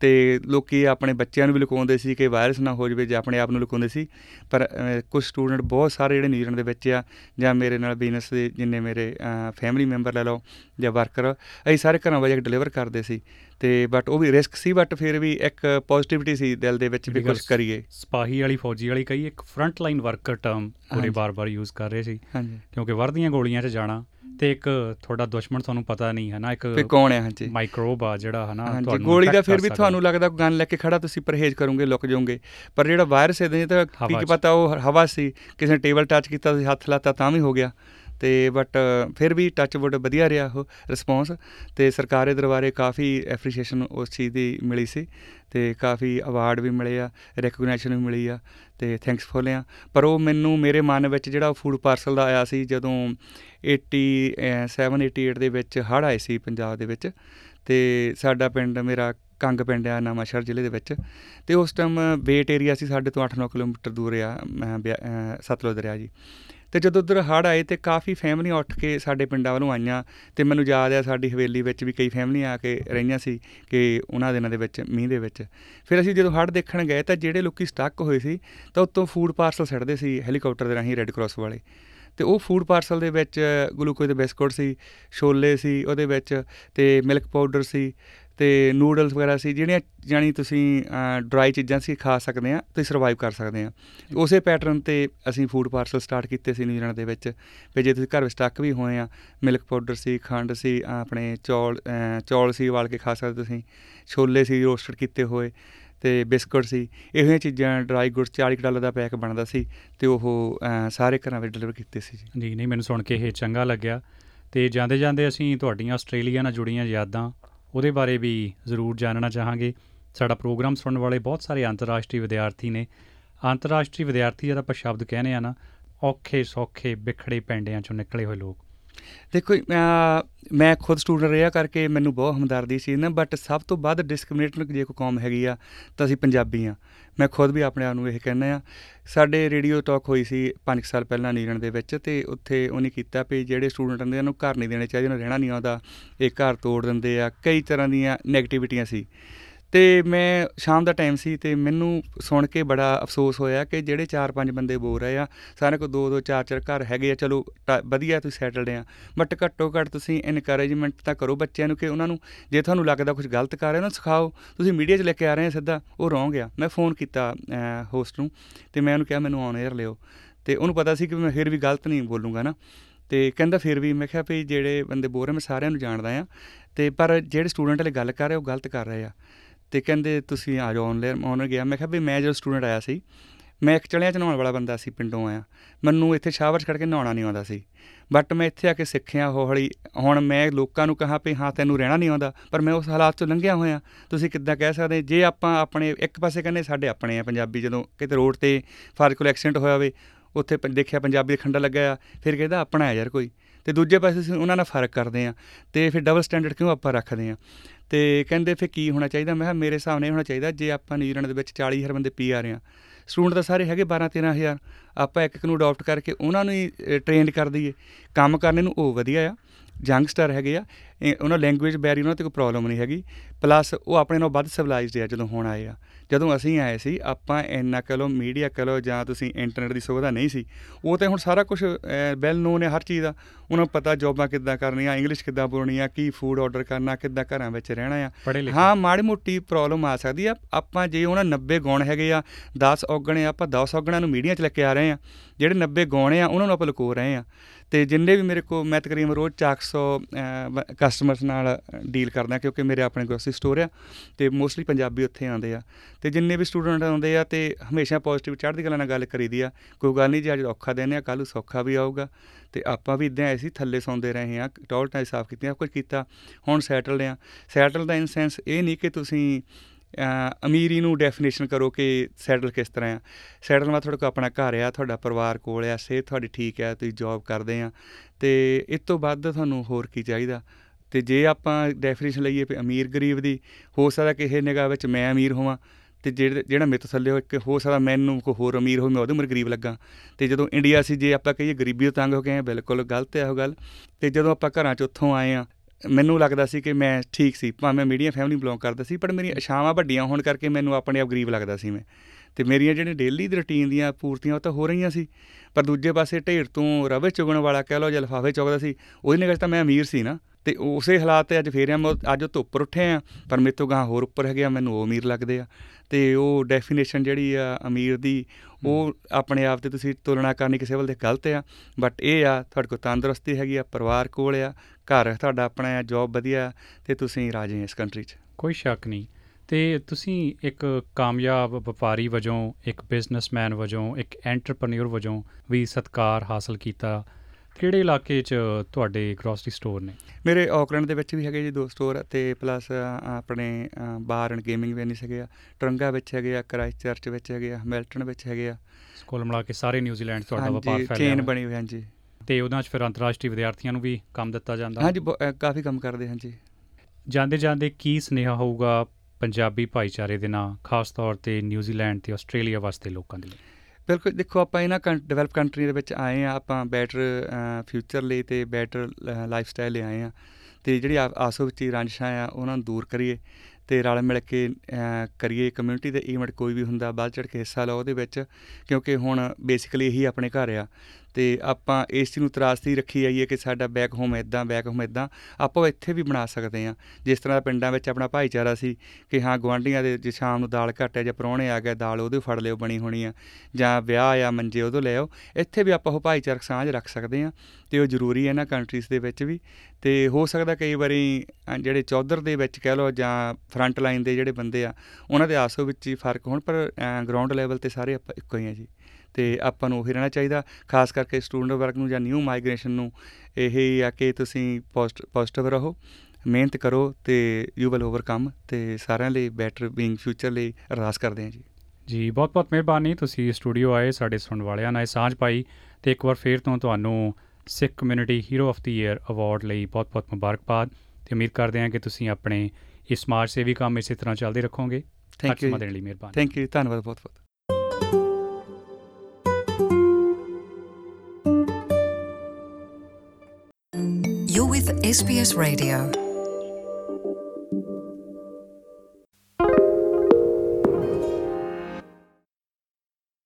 ਤੇ ਲੋਕੀ ਆਪਣੇ ਬੱਚਿਆਂ ਨੂੰ ਵੀ ਲੁਕਾਉਂਦੇ ਸੀ ਕਿ ਵਾਇਰਸ ਨਾ ਹੋ ਜਾਵੇ ਜਾਂ ਆਪਣੇ ਆਪ ਨੂੰ ਲੁਕਾਉਂਦੇ ਸੀ। ਪਰ ਕੁਝ ਸਟੂਡੈਂਟ ਬਹੁਤ ਸਾਰੇ ਜਿਹੜੇ ਨਿਊਜ਼ੀਲੈਂਡ ਦੇ ਵਿੱਚ ਆ ਜਾਂ ਮੇਰੇ ਨਾਲ ਬਿਜ਼ਨਸ ਦੇ ਜਿੰਨੇ ਮੇਰੇ ਫੈਮਿਲੀ ਮੈਂਬਰ ਲੈ ਲਓ ਜਾਂ ਵਰਕਰ ਅਸੀਂ ਸਾਰੇ ਘਰਾਂ ਵਜੇ ਡਿਲੀਵਰ ਕਰਦੇ ਸੀ। ਤੇ ਬਟ ਉਹ ਵੀ ਰਿਸਕ ਸੀ ਬਟ ਫਿਰ ਵੀ ਇੱਕ ਪੋਜ਼ਿਟਿਵਿਟੀ ਸੀ ਦਿਲ ਦੇ ਵਿੱਚ ਵੀ ਕੁਝ ਕਰੀਏ। ਸਪਾਹੀ ਵਾਲੀ ਫੌਜੀ ਵਾਲੀ ਕਈ ਇੱਕ ਫਰੰਟ ਲਾਈਨ ਵਰਕਰ ਟਰਮ ਪੂਰੇ ਹਾਂਜੀ। ਬਾਰ-ਬਾਰ ਯੂਜ਼ ਕਰ ਰਹੇ ਸੀ। ਕਿਉਂਕਿ ਵਰਦੀਆਂ ਗੋਲੀਆਂ 'ਚ ਜਾਣਾ ਤੇ ਇੱਕ ਤੁਹਾਡਾ ਦੁਸ਼ਮਣ ਤੁਹਾਨੂੰ ਪਤਾ ਨਹੀਂ ਹੈ ਨਾ ਇੱਕ ਫਿਰ ਕੌਣ ਹੈ ਹਾਂਜੀ ਮਾਈਕਰੋਬ ਆ ਜਿਹੜਾ ਹੈ ਨਾ ਤੁਹਾਨੂੰ ਗੋਲੀ ਦਾ ਫਿਰ ਵੀ। ਤੁਹਾਨੂੰ ਲੱਗਦਾ ਗਨ ਲੈ ਕੇ ਖੜਾ ਤੁਸੀਂ ਪਰਹੇਜ਼ ਕਰੋਗੇ ਲੁਕ ਜਾਓਗੇ ਪਰ ਜਿਹੜਾ ਵਾਇਰਸ ਇਹਦੇ ਤਾਂ ਕੀ ਕੀ। ਪਤਾ ਉਹ ਹਵਾ ਸੀ ਕਿਸੇ ਨੇ ਟੇਬਲ ਟੱਚ ਕੀਤਾ ਤੁਸੀਂ ਹੱਥ ਲਾਤਾ ਤਾਂ ਵੀ ਹੋ ਗਿਆ ਤੇ ਬਟ ਫਿਰ ਵੀ ਟੱਚ ਵੁੱਡ ਵਧੀਆ ਰਿਹਾ ਉਹ ਰਿਸਪੌਂਸ ਤੇ ਸਰਕਾਰੀ ਦਰਬਾਰੇ ਕਾਫੀ ਐਪਰੀਸ਼ੀਏਸ਼ਨ ਉਸ ਚੀਜ਼ ਦੀ ਮਿਲੀ ਸੀ ਤੇ ਕਾਫੀ ਅਵਾਰਡ ਵੀ ਮਿਲੇ ਆ ਰੈਕਗਨਾਈਜੇਸ਼ਨ ਵੀ ਮਿਲੀ ਆ ਤੇ ਥੈਂਕਸਫੁਲ ਆ ਪਰ ਉਹ ਮੈਨੂੰ ਮੇਰੇ ਮਨ ਵਿੱਚ ਜਿਹੜਾ ਫੂਡ ਪਾਰਸਲ ਦਾ ਆਇਆ ਸੀ ਜਦੋਂ 87 88 ਦੇ ਵਿੱਚ ਹੜ੍ਹ ਆਏ ਸੀ ਪੰਜਾਬ ਦੇ ਵਿੱਚ ਤੇ ਸਾਡਾ ਪਿੰਡ ਮੇਰਾ ਕੰਗ ਪਿੰਡ ਆ ਨਵਾਂਸ਼ਹਿਰ ਜ਼ਿਲ੍ਹੇ ਦੇ ਵਿੱਚ ਤੇ ਉਸ ਟਾਈਮ ਵੇਟ ਏਰੀਆ ਸੀ ਸਾਡੇ ਤੋਂ 8-9 ਕਿਲੋਮੀਟਰ ਦੂਰ ਆ ਅਮ, ਬਿਆ- ਅਮ, ਸਤਲੁਜ ਦਰਿਆ ਜੀ। ਤੇ ਜਦੋਂ ਉਧਰ ਹੜ੍ਹ ਆਏ ਤੇ ਕਾਫੀ ਫੈਮਲੀਆਂ ਉੱਠ ਕੇ ਸਾਡੇ ਪਿੰਡਾਂ ਵੱਲੋਂ ਆਈਆਂ ਤੇ ਮੈਨੂੰ ਯਾਦ ਆ ਸਾਡੀ ਹਵੇਲੀ ਵਿੱਚ ਵੀ ਕਈ ਫੈਮਲੀਆਂ ਆ ਕੇ ਰਹੀਆਂ ਸੀ ਕਿ ਉਹਨਾਂ ਦਿਨਾਂ ਦੇ ਵਿੱਚ, ਮੀਂਹ ਦੇ ਵਿੱਚ। ਫਿਰ ਅਸੀਂ ਜਦੋਂ ਹੜ੍ਹ ਦੇਖਣ ਗਏ ਤਾਂ ਜਿਹੜੇ ਲੋਕੀ ਸਟਕ ਹੋਏ ਸੀ ਤਾਂ ਉੱਤੋਂ ਫੂਡ ਪਾਰਸਲ ਛੱਡਦੇ ਸੀ ਹੈਲੀਕਾਪਟਰ ਦੇ ਰਾਹੀਂ ਰੈੱਡ ਕਰਾਸ ਵਾਲੇ। ਤੇ ਉਹ ਫੂਡ ਪਾਰਸਲ ਦੇ ਵਿੱਚ ਗਲੂਕੋਜ਼ ਦੇ ਬਿਸਕੁਟ ਸੀ, ਛੋਲੇ ਸੀ, ਉਹਦੇ ਵਿੱਚ ਤੇ ਮਿਲਕ ਪਾਊਡਰ ਸੀ ਤੇ ਨੂਡਲਸ ਵਗੈਰਾ ਸੀ, ਜਿਹੜੀਆਂ ਜਾਨੀ ਤੁਸੀਂ ਡਰਾਈ ਚੀਜ਼ਾਂ ਸੀ, ਖਾ ਸਕਦੇ ਆ ਤੇ ਸਰਵਾਈਵ ਕਰ ਸਕਦੇ ਆ ਉਸੇ ਪੈਟਰਨ ਤੇ ਅਸੀਂ ਫੂਡ ਪਾਰਸਲ ਸਟਾਰਟ ਕੀਤੇ ਸੀ ਨਿਊਜ਼ੀਲੈਂਡ ਦੇ ਵਿੱਚ, ਵੀ ਜੇ ਤੁਸੀਂ ਘਰ ਵਿੱਚ ਸਟਕ ਵੀ ਹੋਏ ਆ ਮਿਲਕ ਪਾਊਡਰ ਸੀ, ਖੰਡ ਸੀ ਅਹ ਆਪਣੇ ਚੌਲ ਅਹ ਚੌਲ ਸੀ ਉਬਾਲ ਕੇ ਖਾ ਸਕਦੇ ਤੁਸੀਂ, ਛੋਲੇ ਸੀ ਰੋਸਟਡ ਕੀਤੇ ਹੋਏ ਤੇ ਬਿਸਕੁਟ ਸੀ, ਇਹੋ ਜਿਹੀਆਂ ਚੀਜ਼ਾਂ ਡਰਾਈ ਗੁੱਡਸ 40 ਕੁ ਡਾਲਰ ਦਾ ਪੈਕ ਬਣਦਾ ਸੀ ਤੇ ਉਹ ਅਹ ਸਾਰੇ ਘਰਾਂ ਵਿੱਚ ਡਿਲੀਵਰ ਕੀਤੇ ਸੀ ਜੀ। ਜੀ, ਨਹੀਂ, ਮੈਨੂੰ ਸੁਣ ਕੇ ਇਹ ਚੰਗਾ ਲੱਗਿਆ ਤੇ ਜਾਂਦੇ ਜਾਂਦੇ ਅਸੀਂ ਤੁਹਾਡੀਆਂ ਆਸਟ੍ਰੇਲੀਆ ਨਾਲ ਜੁੜੀਆਂ ਯਾਦਾਂ ਉਹਦੇ ਬਾਰੇ ਵੀ ਜ਼ਰੂਰ ਜਾਣਨਾ ਚਾਹਾਂਗੇ। ਸਾਡਾ ਪ੍ਰੋਗਰਾਮ ਸੁਣਨ ਵਾਲੇ ਬਹੁਤ ਸਾਰੇ ਅੰਤਰਰਾਸ਼ਟਰੀ ਵਿਦਿਆਰਥੀ ਨੇ। ਅੰਤਰਰਾਸ਼ਟਰੀ ਵਿਦਿਆਰਥੀ ਜਦ ਆਪਾਂ ਸ਼ਬਦ ਕਹਿੰਦੇ ਆ ਨਾ, ਔਖੇ ਸੌਖੇ ਵਿਖੜੇ ਪੈਂਡਿਆਂ ਚੋਂ ਨਿਕਲੇ ਹੋਏ ਲੋਕ। ਦੇਖੋ ਮੈਂ ਖੁਦ ਸਟੂਡੈਂਟ ਰਿਹਾ ਕਰਕੇ ਮੈਨੂੰ ਬਹੁਤ ਹਮਦਰਦੀ ਸੀ ਨਾ ਬਟ ਸਭ ਤੋਂ ਵੱਧ ਡਿਸਕ੍ਰਿਮੀਨੇਟਡ ਜੇ ਕੋਈ ਕੌਮ ਹੈਗੀ ਆ, ਤਾਂ ਅਸੀਂ ਪੰਜਾਬੀ ਆ। ਮੈਂ ਖੁਦ ਵੀ ਆਪਣੇ ਆਪ ਨੂੰ ਇਹ ਕਹਿੰਦਾ ਆ। ਸਾਡੇ ਰੇਡੀਓ ਟਾਕ ਹੋਈ ਸੀ 5 ਸਾਲ ਪਹਿਲਾਂ ਨੀਲਣ ਦੇ ਵਿੱਚ ਤੇ ਉੱਥੇ ਉਹਨੇ ਕੀਤਾ ਵੀ ਜਿਹੜੇ ਸਟੂਡੈਂਟ ਹੁੰਦੇ ਉਹਨੂੰ ਘਰ ਨਹੀਂ ਦੇਣੇ ਚਾਹੀਦੇ, ਉਹਨਾਂ ਰਹਿਣਾ ਨਹੀਂ ਆਉਂਦਾ। ਇਹ ਘਰ ਤੋੜ ਦਿੰਦੇ ਆ, ਕਈ ਤਰ੍ਹਾਂ ਦੀਆਂ ਨੈਗੇਟਿਵਿਟੀਆਂ ਸੀ। ਤੇ ਮੈਂ ਸ਼ਾਮ ਦਾ ਟਾਈਮ ਸੀ ਤੇ ਮੈਨੂੰ ਸੁਣ ਕੇ ਬੜਾ ਅਫਸੋਸ ਹੋਇਆ ਕਿ ਜਿਹੜੇ 4-5 ਬੰਦੇ ਬੋਲ ਰਹੇ ਆ ਸਾਰੇ ਕੋ 2-2 4-4 ਘਰ ਹੈਗੇ ਆ, ਚਲੋ ਵਧੀਆ ਤੁਸੀਂ ਸੈਟਲਡ ਆ। ਬਟ ਘੱਟੋ ਘੱਟ ਤੁਸੀਂ ਇਨਕਰੇਜਮੈਂਟ ਤਾਂ ਕਰੋ ਬੱਚਿਆਂ ਨੂੰ ਕਿ ਉਹਨਾਂ ਨੂੰ ਜੇ ਤੁਹਾਨੂੰ ਲੱਗਦਾ ਕੁਝ ਗਲਤ ਕਰ ਰਹੇ ਉਹਨਾਂ ਨੂੰ ਸਿਖਾਓ। ਤੁਸੀਂ ਮੀਡੀਆ 'ਚ ਲੈ ਕੇ ਆ ਰਹੇ ਆ ਸਿੱਧਾ, ਉਹ ਰੋਂਗ ਆ। ਮੈਂ ਫੋਨ ਕੀਤਾ ਹੋਸਟ ਨੂੰ ਤੇ ਮੈਂ ਉਹਨੂੰ ਕਿਹਾ, ਮੈਨੂੰ ਆਨ 에ਅਰ ਲਿਓ। ਤੇ ਉਹਨੂੰ ਪਤਾ ਸੀ ਕਿ ਮੈਂ ਫਿਰ ਵੀ ਗਲਤ ਨਹੀਂ ਬੋਲੂੰਗਾ ਨਾ। ਤੇ ਕਹਿੰਦਾ ਫਿਰ ਵੀ, ਮੈਂ ਕਿਹਾ ਵੀ ਜਿਹੜੇ ਬੰਦੇ ਬੋਲ ਰਹੇ ਮੈਂ ਸਾਰਿਆਂ ਨੂੰ ਜਾਣਦਾ ਆ। ਤੇ ਪਰ ਜਿਹੜੇ ਸਟੂਡੈਂਟ ਵਾਲੇ ਗੱਲ ਕਰ ਰਹੇ ਉਹ ਗਲਤ ਕਰ ਰਹੇ ਆ। ਤੇ ਕਹਿੰਦੇ ਤੁਸੀਂ ਆ ਜਾਓ ਆਨਲਾਈਨ ਆਨਰ ਗਿਆ ਮੈਂ ਕਿਹਾ ਵੀ ਮੈਂ ਜਦੋਂ ਸਟੂਡੈਂਟ ਆਇਆ ਸੀ, ਮੈਂ ਇੱਕ ਚਲਿਆ ਚ ਨਹਾਉਣ ਵਾਲਾ ਬੰਦਾ ਸੀ ਪਿੰਡੋਂ ਆਇਆ। ਮੈਨੂੰ ਇੱਥੇ ਸ਼ਾਵਰ ਛੱਡ ਕੇ ਨਹਾਉਣਾ ਨਹੀਂ ਆਉਂਦਾ ਸੀ। ਬਟ ਮੈਂ ਇੱਥੇ ਆ ਕੇ ਸਿੱਖਿਆ ਹੌਲੀ। ਹੁਣ ਮੈਂ ਲੋਕਾਂ ਨੂੰ ਕਹਾ ਵੀ ਹਾਂ, ਤੈਨੂੰ ਰਹਿਣਾ ਨਹੀਂ ਆਉਂਦਾ, ਪਰ ਮੈਂ ਉਸ ਹਾਲਾਤ ਚੋਂ ਲੰਘਿਆ ਹੋਇਆ। ਤੁਸੀਂ ਕਿੱਦਾਂ ਕਹਿ ਸਕਦੇ? ਜੇ ਆਪਾਂ ਆਪਣੇ ਇੱਕ ਪਾਸੇ ਕਹਿੰਦੇ ਸਾਡੇ ਆਪਣੇ ਆ ਪੰਜਾਬੀ, ਜਦੋਂ ਕਿਤੇ ਰੋਡ ਤੇ ਫਾਰ ਕੋਲ ਐਕਸੀਡੈਂਟ ਹੋਇਆ ਹੋਵੇ, ਉੱਥੇ ਦੇਖਿਆ ਪੰਜਾਬੀ ਦੇ ਖੰਡਾ ਲੱਗਾ ਆ, ਫਿਰ ਕਹਿੰਦਾ ਆਪਣਾ ਹੈ ਯਾਰ ਕੋਈ। ਤੇ ਦੂਜੇ ਪਾਸੇ ਉਹਨਾਂ ਨਾਲ ਫ਼ਰਕ ਕਰਦੇ ਆ। ਤੇ ਫਿਰ ਡਬਲ ਸਟੈਂਡਰਡ ਕਿਉਂ ਆਪਾਂ ਰੱਖਦੇ ਆ? ਤੇ ਕਹਿੰਦੇ ਫਿਰ ਕੀ ਹੋਣਾ ਚਾਹੀਦਾ? ਮੈਂ ਕਿਹਾ ਮੇਰੇ ਹਿਸਾਬ ਨਾਲ ਹੋਣਾ ਚਾਹੀਦਾ, ਜੇ ਆਪਾਂ ਨਿਊਜ਼ੀਲੈਂਡ ਦੇ ਵਿੱਚ 40000 ਬੰਦੇ ਪੀ ਆ ਰਹੇ ਆ ਸਟੂਡੈਂਟ ਤਾਂ ਸਾਰੇ ਹੈਗੇ 12 13000 ਆਪਾਂ ਇੱਕ ਇੱਕ ਨੂੰ ਅਡਾਪਟ ਕਰਕੇ ਉਹਨਾਂ ਨੂੰ ਹੀ ਟ੍ਰੇਨਡ ਕਰ ਦਈਏ। ਕੰਮ ਕਰਨੇ ਨੂੰ ਉਹ ਵਧੀਆ ਆ ਯੰਗਸਟਰ ਹੈਗੇ ਆ ਉਹਨਾਂ ਲੈਂਗੁਏਜ ਬੈਰੀਅਰ ਉਹਨਾਂ ਤੇ ਕੋਈ ਪ੍ਰੋਬਲਮ ਨਹੀਂ ਹੈਗੀ ਪਲੱਸ ਉਹ ਆਪਣੇ ਨਾਲੋਂ ਵੱਧ ਸਿਵਲਾਈਜ਼ਡ ਆ ਜਦੋਂ ਹੁਣ ਆਏ ਆ। ਜਦੋਂ ਅਸੀਂ ਆਏ ਸੀ ਆਪਾਂ ਇੰਨਾ ਕਹ ਲੋ ਮੀਡੀਆ ਕਹ ਲੋ ਜਾਂ ਤੁਸੀਂ ਇੰਟਰਨੈਟ ਦੀ ਸੁਵਿਧਾ ਨਹੀਂ ਸੀ ਉਹ ਤੇ ਹੁਣ ਸਾਰਾ ਕੁਝ ਵੈਲ ਨੋਨ ਹੈ ਹਰ ਚੀਜ਼ ਦਾ। ਉਹਨਾਂ ਨੂੰ ਪਤਾ ਜੌਬਾਂ ਕਿੱਦਾਂ ਕਰਨੀਆਂ ਇੰਗਲਿਸ਼ ਕਿੱਦਾਂ ਬੋਲਣੀ ਕੀ ਫੂਡ ਆਰਡਰ ਕਰਨਾ ਕਿੱਦਾਂ ਘਰਾਂ ਵਿੱਚ ਰਹਿਣਾ ਆ। ਹਾਂ ਮਾੜੀ ਮੋਟੀ ਪ੍ਰੋਬਲਮ ਆ ਸਕਦੀ ਆ। ਆਪਾਂ ਜੇ ਉਹਨਾਂ 90 ਗੁਣ ਹੈਗੇ ਆ 10 ਔਗਣੇ ਆਪਾਂ 10 ਔਗਣਾਂ ਨੂੰ ਮੀਡੀਆ 'ਚ ਲੈ ਕੇ ਆ ਰਹੇ ਆ। ਜਿਹੜੇ 90 ਗਾਉਣੇ ਆ ਉਹਨਾਂ ਨੂੰ ਆਪਾਂ ਲੁਕੋ ਰਹੇ ਆ। ਤੇ ਜਿੰਨੇ ਵੀ ਮੇਰੇ ਕੋ ਮੈਂ ਤਕਰੀਬਨ ਰੋਜ਼ 400 ਕਸਟਮਰਸ ਨਾਲ ਡੀਲ ਕਰਦਾ ਕਿਉਂਕਿ ਮੇਰੇ ਆਪਣੇ ਗਰੋਸਰੀ ਸਟੋਰ ਆ। ਤੇ ਮੋਸਟਲੀ ਪੰਜਾਬੀ ਉੱਥੇ ਆਉਂਦੇ ਆ। ਤੇ ਜਿੰਨੇ ਵੀ ਸਟੂਡੈਂਟ ਆਉਂਦੇ ਆ ਤੇ ਹਮੇਸ਼ਾ ਪੋਜ਼ਿਟਿਵ ਚੜ੍ਹਦੀ ਗੱਲਾਂ ਨਾਲ ਗੱਲ ਕਰੀਦੀ ਆ, ਕੋਈ ਗੱਲ ਨਹੀਂ ਜੇ ਅੱਜ ਔਖਾ ਦਿਨ ਆ ਕੱਲ ਸੌਖਾ ਵੀ ਆਊਗਾ। ਤੇ ਆਪਾਂ ਵੀ ਇਦਾਂ ਐਸੀ ਥੱਲੇ ਸੌਂਦੇ ਰਹੇ ਆ ਟੋਲਟਾਂ ਸਾਫ਼ ਕੀਤੀਆਂ ਕੁਝ ਕੀਤਾ, ਹੁਣ ਸੈਟਲਡ ਆ ਸੈਟਲ ਦਾ ਇਨ ਸੈਂਸ ਇਹ ਨਹੀਂ ਕਿ ਤੁਸੀਂ ਅਮੀਰੀ ਨੂੰ ਡੈਫੀਨੇਸ਼ਨ ਕਰੋ ਕਿ ਸੈਟਲ ਕਿਸ ਤਰ੍ਹਾਂ ਆ। ਸੈਟਲ ਮਤਲਬ ਤੁਹਾਡਾ ਆਪਣਾ ਘਰ ਆ, ਤੁਹਾਡਾ ਪਰਿਵਾਰ ਕੋਲ ਆ, ਸਿਹਤ ਤੁਹਾਡੀ ਠੀਕ ਆ, ਤੁਸੀਂ ਜੌਬ ਕਰਦੇ ਆ ਤੇ ਇਸ ਤੋਂ ਵੱਧ ਤੁਹਾਨੂੰ ਹੋਰ ਕੀ ਚਾਹੀਦਾ? ਤੇ ਜੇ ਆਪਾਂ ਡੈਫੀਨੇਸ਼ਨ ਲਈਏ ਕਿ ਅਮੀਰ ਗਰੀਬ ਦੀ, ਹੋ ਸਕਦਾ ਕਿ ਇਹ ਨਿਗਾਹ ਵਿੱਚ ਮੈਂ ਅਮੀਰ ਹੋਵਾਂ। ਤੇ ਜਿਹੜਾ ਜਿਹੜਾ ਮੇਰੇ ਤੋਂ ਥੱਲੇ ਹੋ ਇੱਕ ਹੋ ਸਕਦਾ ਮੈਨੂੰ ਕੋਈ ਹੋਰ ਅਮੀਰ ਹੋਵੇ, ਮੈਂ ਉਹਦੇ ਉਮਰ ਗਰੀਬ ਲੱਗਾ। ਤੇ ਜਦੋਂ ਇੰਡੀਆ ਸੀ, ਜੇ ਆਪਾਂ ਕਹੀਏ ਗਰੀਬੀ ਤੋਂ ਤੰਗ ਹੋ ਗਏ ਬਿਲਕੁਲ ਗਲਤ ਹੈ ਉਹ ਗੱਲ। ਤੇ ਜਦੋਂ ਆਪਾਂ ਘਰਾਂ 'ਚ ਉੱਥੋਂ ਆਏ ਆ, ਮੈਨੂੰ ਲੱਗਦਾ ਸੀ ਕਿ ਮੈਂ ਠੀਕ ਸੀ, ਭਾਵੇਂ ਮੀਡੀਆ ਫੈਮਿਲੀ ਬਿਲੋਂਗ ਕਰਦਾ ਸੀ, ਪਰ ਮੇਰੀਆਂ ਇਸ਼ਾਵਾਂ ਵੱਡੀਆਂ ਹੋਣ ਕਰਕੇ ਮੈਨੂੰ ਆਪਣੇ ਆਪ ਗਰੀਬ ਲੱਗਦਾ ਸੀ ਮੈਂ। ਤੇ ਮੇਰੀਆਂ ਜਿਹੜੀਆਂ ਡੇਲੀ ਦੀ ਰੁਟੀਨ ਦੀਆਂ ਪੂਰਤੀਆਂ, ਉਹ ਤਾਂ ਹੋ ਰਹੀਆਂ ਸੀ। ਪਰ ਦੂਜੇ ਪਾਸੇ ਢੇਰ ਤੋਂ ਰਵੇ ਚੁਗਣ ਵਾਲਾ, ਕਹਿ ਲੋ ਜਾਂ ਲਫਾਫੇ ਚੁਗਦਾ ਸੀ, ਉਹਦੀ ਨਿਗਾਹ ਤਾਂ ਮੈਂ ਅਮੀਰ ਸੀ ਨਾ। ਤੇ ਉਸੇ ਹਾਲਾਤ ਤੇ ਅੱਜ ਫੇਰ ਆ ਅੱਜ ਉਹ ਧੁੱਪ ਉੱਠੇ ਆ ਪਰ ਮੇਰੇ ਤੋਂ ਗਾਂ ਹੋਰ ਉੱਪਰ ਹੈਗੇ ਆ ਮੈਨੂੰ ਉਹ ਅਮੀਰ ਲੱਗਦੇ ਆ। ਤੇ ਉਹ ਡੈਫੀਨੇਸ਼ਨ ਜਿਹੜੀ ਆ ਅਮੀਰ ਦੀ ਉਹ ਆਪਣੇ ਆਪ ਤੇ ਤੁਸੀਂ ਤੁਲਨਾ ਕਰਨੀ ਕਿਸੇ ਵੱਲ ਦੇ ਗਲਤ ਆ ਬਟ ਇਹ ਆ ਤੁਹਾਡੇ ਕੋਲ ਤੰਦਰੁਸਤੀ ਹੈਗੀ ਆ ਪਰਿਵਾਰ ਕੋਲ ਆ ਘਰ ਤੁਹਾਡਾ ਆਪਣਾ ਆ ਜੌਬ ਵਧੀਆ ਤੇ ਤੁਸੀਂ ਰਾਜੇ ਇਸ ਕੰਟਰੀ 'ਚ। ਕੋਈ ਸ਼ੱਕ ਨਹੀਂ। ਤੇ ਤੁਸੀਂ ਇੱਕ ਕਾਮਯਾਬ ਵਪਾਰੀ ਵਜੋਂ ਇੱਕ ਬਿਜ਼ਨਸਮੈਨ ਵਜੋਂ ਇੱਕ ਐਂਟਰਪ੍ਰੈਨਿਓਰ ਵਜੋਂ ਵੀ ਸਤਕਾਰ ਹਾਸਲ ਕੀਤਾ ਕਿਹੜੇ ਇਲਾਕੇ 'ਚ ਤੁਹਾਡੇ ਗਰੋਸਰੀ ਸਟੋਰ ਨੇ? ਮੇਰੇ ਆਕਲੈਂਡ ਦੇ ਵਿੱਚ ਵੀ ਹੈਗੇ ਜੀ ਦੋ ਸਟੋਰ ਤੇ ਪਲੱਸ ਆਪਣੇ ਬਾਰ ਐਂਡ ਗੇਮਿੰਗ ਵੈਨਿਸ ਹੈਗੇ ਆ। ਟਰੰਗਾ ਵਿੱਚ ਹੈਗੇ ਆ ਕ੍ਰਾਈਸਟ ਚਰਚ ਵਿੱਚ ਹੈਗੇ ਆ ਮੈਲਟਨ ਵਿੱਚ ਹੈਗੇ ਆ। ਸਕੂਲ ਮਿਲਾ ਕੇ ਸਾਰੇ ਨਿਊਜ਼ੀਲੈਂਡ ਤੁਹਾਡਾ ਵਪਾਰ ਫੈਲਿਆ ਚੇਨ ਬਣੀ ਹੋਈ ਹਾਂਜੀ। ਤੇ ਉਹਨਾਂ 'ਚ ਫਿਰ ਅੰਤਰਰਾਸ਼ਟਰੀ ਵਿਦਿਆਰਥੀਆਂ ਨੂੰ ਵੀ ਕੰਮ ਦਿੱਤਾ ਜਾਂਦਾ? ਹਾਂਜੀ ਕਾਫੀ ਕੰਮ ਕਰਦੇ ਹਾਂ ਜੀ ਜਾਂਦੇ ਜਾਂਦੇ ਕੀ ਸਨੇਹਾ ਹੋਊਗਾ ਪੰਜਾਬੀ ਭਾਈਚਾਰੇ ਦੇ ਨਾਲ ਖਾਸ ਤੌਰ ਤੇ ਨਿਊਜ਼ੀਲੈਂਡ ਤੇ ਆਸਟ੍ਰੇਲੀਆ ਵਾਸਤੇ ਲੋਕਾਂ ਦੇ ਲਈ? ਬਿਲਕੁਲ, ਦੇਖੋ ਆਪਾਂ ਇਹਨਾਂ ਡਿਵੈਲਪ ਕੰਟਰੀ ਦੇ ਵਿੱਚ ਆਏ ਆ ਆਪਾਂ ਬੈਟਰ ਫਿਊਚਰ ਲਈ ਤੇ ਬੈਟਰ ਲਾਈਫ ਸਟਾਈਲ ਲਈ ਆਏ ਆ ਤੇ ਜਿਹੜੀ ਆਸੋ ਵਿੱਚ ਰਾਂਝਾਂ ਆ, ਉਹਨਾਂ ਨੂੰ ਦੂਰ ਕਰੀਏ ਤੇ ਰਲ ਮਿਲ ਕੇ ਕਰੀਏ ਕਮਿਊਨਿਟੀ ਦੇ ਇਵੈਂਟ ਕੋਈ ਵੀ ਹੁੰਦਾ ਬਾਅਦ ਚੜ ਕੇ ਹਿੱਸਾ ਲਓ ਉਹਦੇ ਵਿੱਚ, ਕਿਉਂਕਿ ਹੁਣ ਬੇਸਿਕਲੀ ਇਹੀ ਆਪਣੇ ਘਰ ਆ। ਤੇ ਆਪਾਂ ਇਸ ਚੀਜ਼ ਨੂੰ ਤਰਾਸਦੀ ਰੱਖੀ ਆਈਏ ਕਿ ਸਾਡਾ ਬੈਕ ਹੋਮ ਇਦਾਂ ਬੈਕ ਹੋਮ ਇਦਾਂ ਆਪਾਂ ਇੱਥੇ ਵੀ ਬਣਾ ਸਕਦੇ ਆ ਜਿਸ ਤਰ੍ਹਾਂ ਪਿੰਡਾਂ ਵਿੱਚ ਆਪਣਾ ਭਾਈਚਾਰਾ ਸੀ ਕਿ ਹਾਂ ਗਵਾਂਢੀਆਂ ਦੇ ਜੇ ਸ਼ਾਮ ਨੂੰ ਦਾਲ ਘਟਿਆ ਜਾਂ ਪਰੌਣੇ ਆ ਗਏ, ਦਾਲ ਉਹਦੇ ਫੜ ਲਿਓ ਬਣੀ ਹੋਣੀ ਆ ਜਾਂ ਵਿਆਹ ਆ, ਮੰਜੇ ਉਹਦੋਂ ਲੈ ਆਓ। ਇੱਥੇ ਵੀ ਆਪਾਂ ਉਹ ਭਾਈਚਾਰਕ ਸਾਂਝ ਰੱਖ ਸਕਦੇ ਆ ਤੇ ਉਹ ਜ਼ਰੂਰੀ ਹੈ ਨਾ ਕੰਟਰੀਜ਼ ਦੇ ਵਿੱਚ ਵੀ। ਤੇ ਹੋ ਸਕਦਾ ਕਈ ਵਾਰੀ ਜਿਹੜੇ ਚੌਧਰ ਦੇ ਵਿੱਚ ਕਹਿ ਲਓ ਜਾਂ ਫਰੰਟ ਲਾਈਨ ਦੇ ਜਿਹੜੇ ਬੰਦੇ ਆ, ਉਹਨਾਂ ਦੇ ਆਸੋ ਵਿੱਚ ਹੀ ਫ਼ਰਕ ਹੋਣ, ਪਰ ਗਰਾਊਂਡ ਲੈਵਲ ਤੇ ਸਾਰੇ ਆਪਾਂ ਇੱਕੋ ਹੀ ਆ ਜੀ। ਤੇ ਆਪਾਂ ਨੂੰ ਉਹੀ ਰਹਿਣਾ ਚਾਹੀਦਾ, ਖਾਸ ਕਰਕੇ ਸਟੂਡੈਂਟ ਵਰਕ ਨੂੰ ਜਾਂ ਨਿਊ ਮਾਈਗ੍ਰੇਸ਼ਨ ਨੂੰ। ਇਹ ਹੀ ਆ ਕਿ ਤੁਸੀਂ ਪੋਜ਼ਿਟਿਵ ਰਹੋ, ਮਿਹਨਤ ਕਰੋ ਤੇ ਯੂ ਵਿਲ ਓਵਰਕਮ ਤੇ ਸਾਰਿਆਂ ਲਈ ਬੈਟਰ ਬੀਇੰਗ ਫਿਊਚਰ ਲਈ ਅਰਦਾਸ ਕਰਦੇ ਹਾਂ ਜੀ। ਜੀ ਬਹੁਤ ਬਹੁਤ ਮਿਹਰਬਾਨੀ। ਤੁਸੀਂ ਸਟੂਡੀਓ ਆਏ, ਸਾਡੇ ਸੁਣਨ ਵਾਲਿਆਂ ਨਾਲ ਸਾਂਝ ਪਾਈ ਤੇ ਇੱਕ ਵਾਰ ਫੇਰ ਤੋਂ ਤੁਹਾਨੂੰ Sikh community hero of the year award ਲਈ ਬਹੁਤ-ਬਹੁਤ ਮੁਬਾਰਕਬਾਦ ਤੇ ਉਮੀਦ ਕਰਦੇ ਹਾਂ ਕਿ ਤੁਸੀਂ ਆਪਣੇ ਇਸ ਸਮਾਜ ਸੇਵੀ ਕੰਮ ਇਸੇ ਤਰ੍ਹਾਂ ਚੱਲਦੇ ਰੱਖੋਗੇ। ਥੈਂਕ ਯੂ ਸਮਾਂ ਦੇਣ ਲਈ ਮਿਹਰਬਾਨੀ। ਥੈਂਕ ਯੂ ਧੰਨਵਾਦ ਬਹੁਤ ਬਹੁਤ। You're with SBS Radio.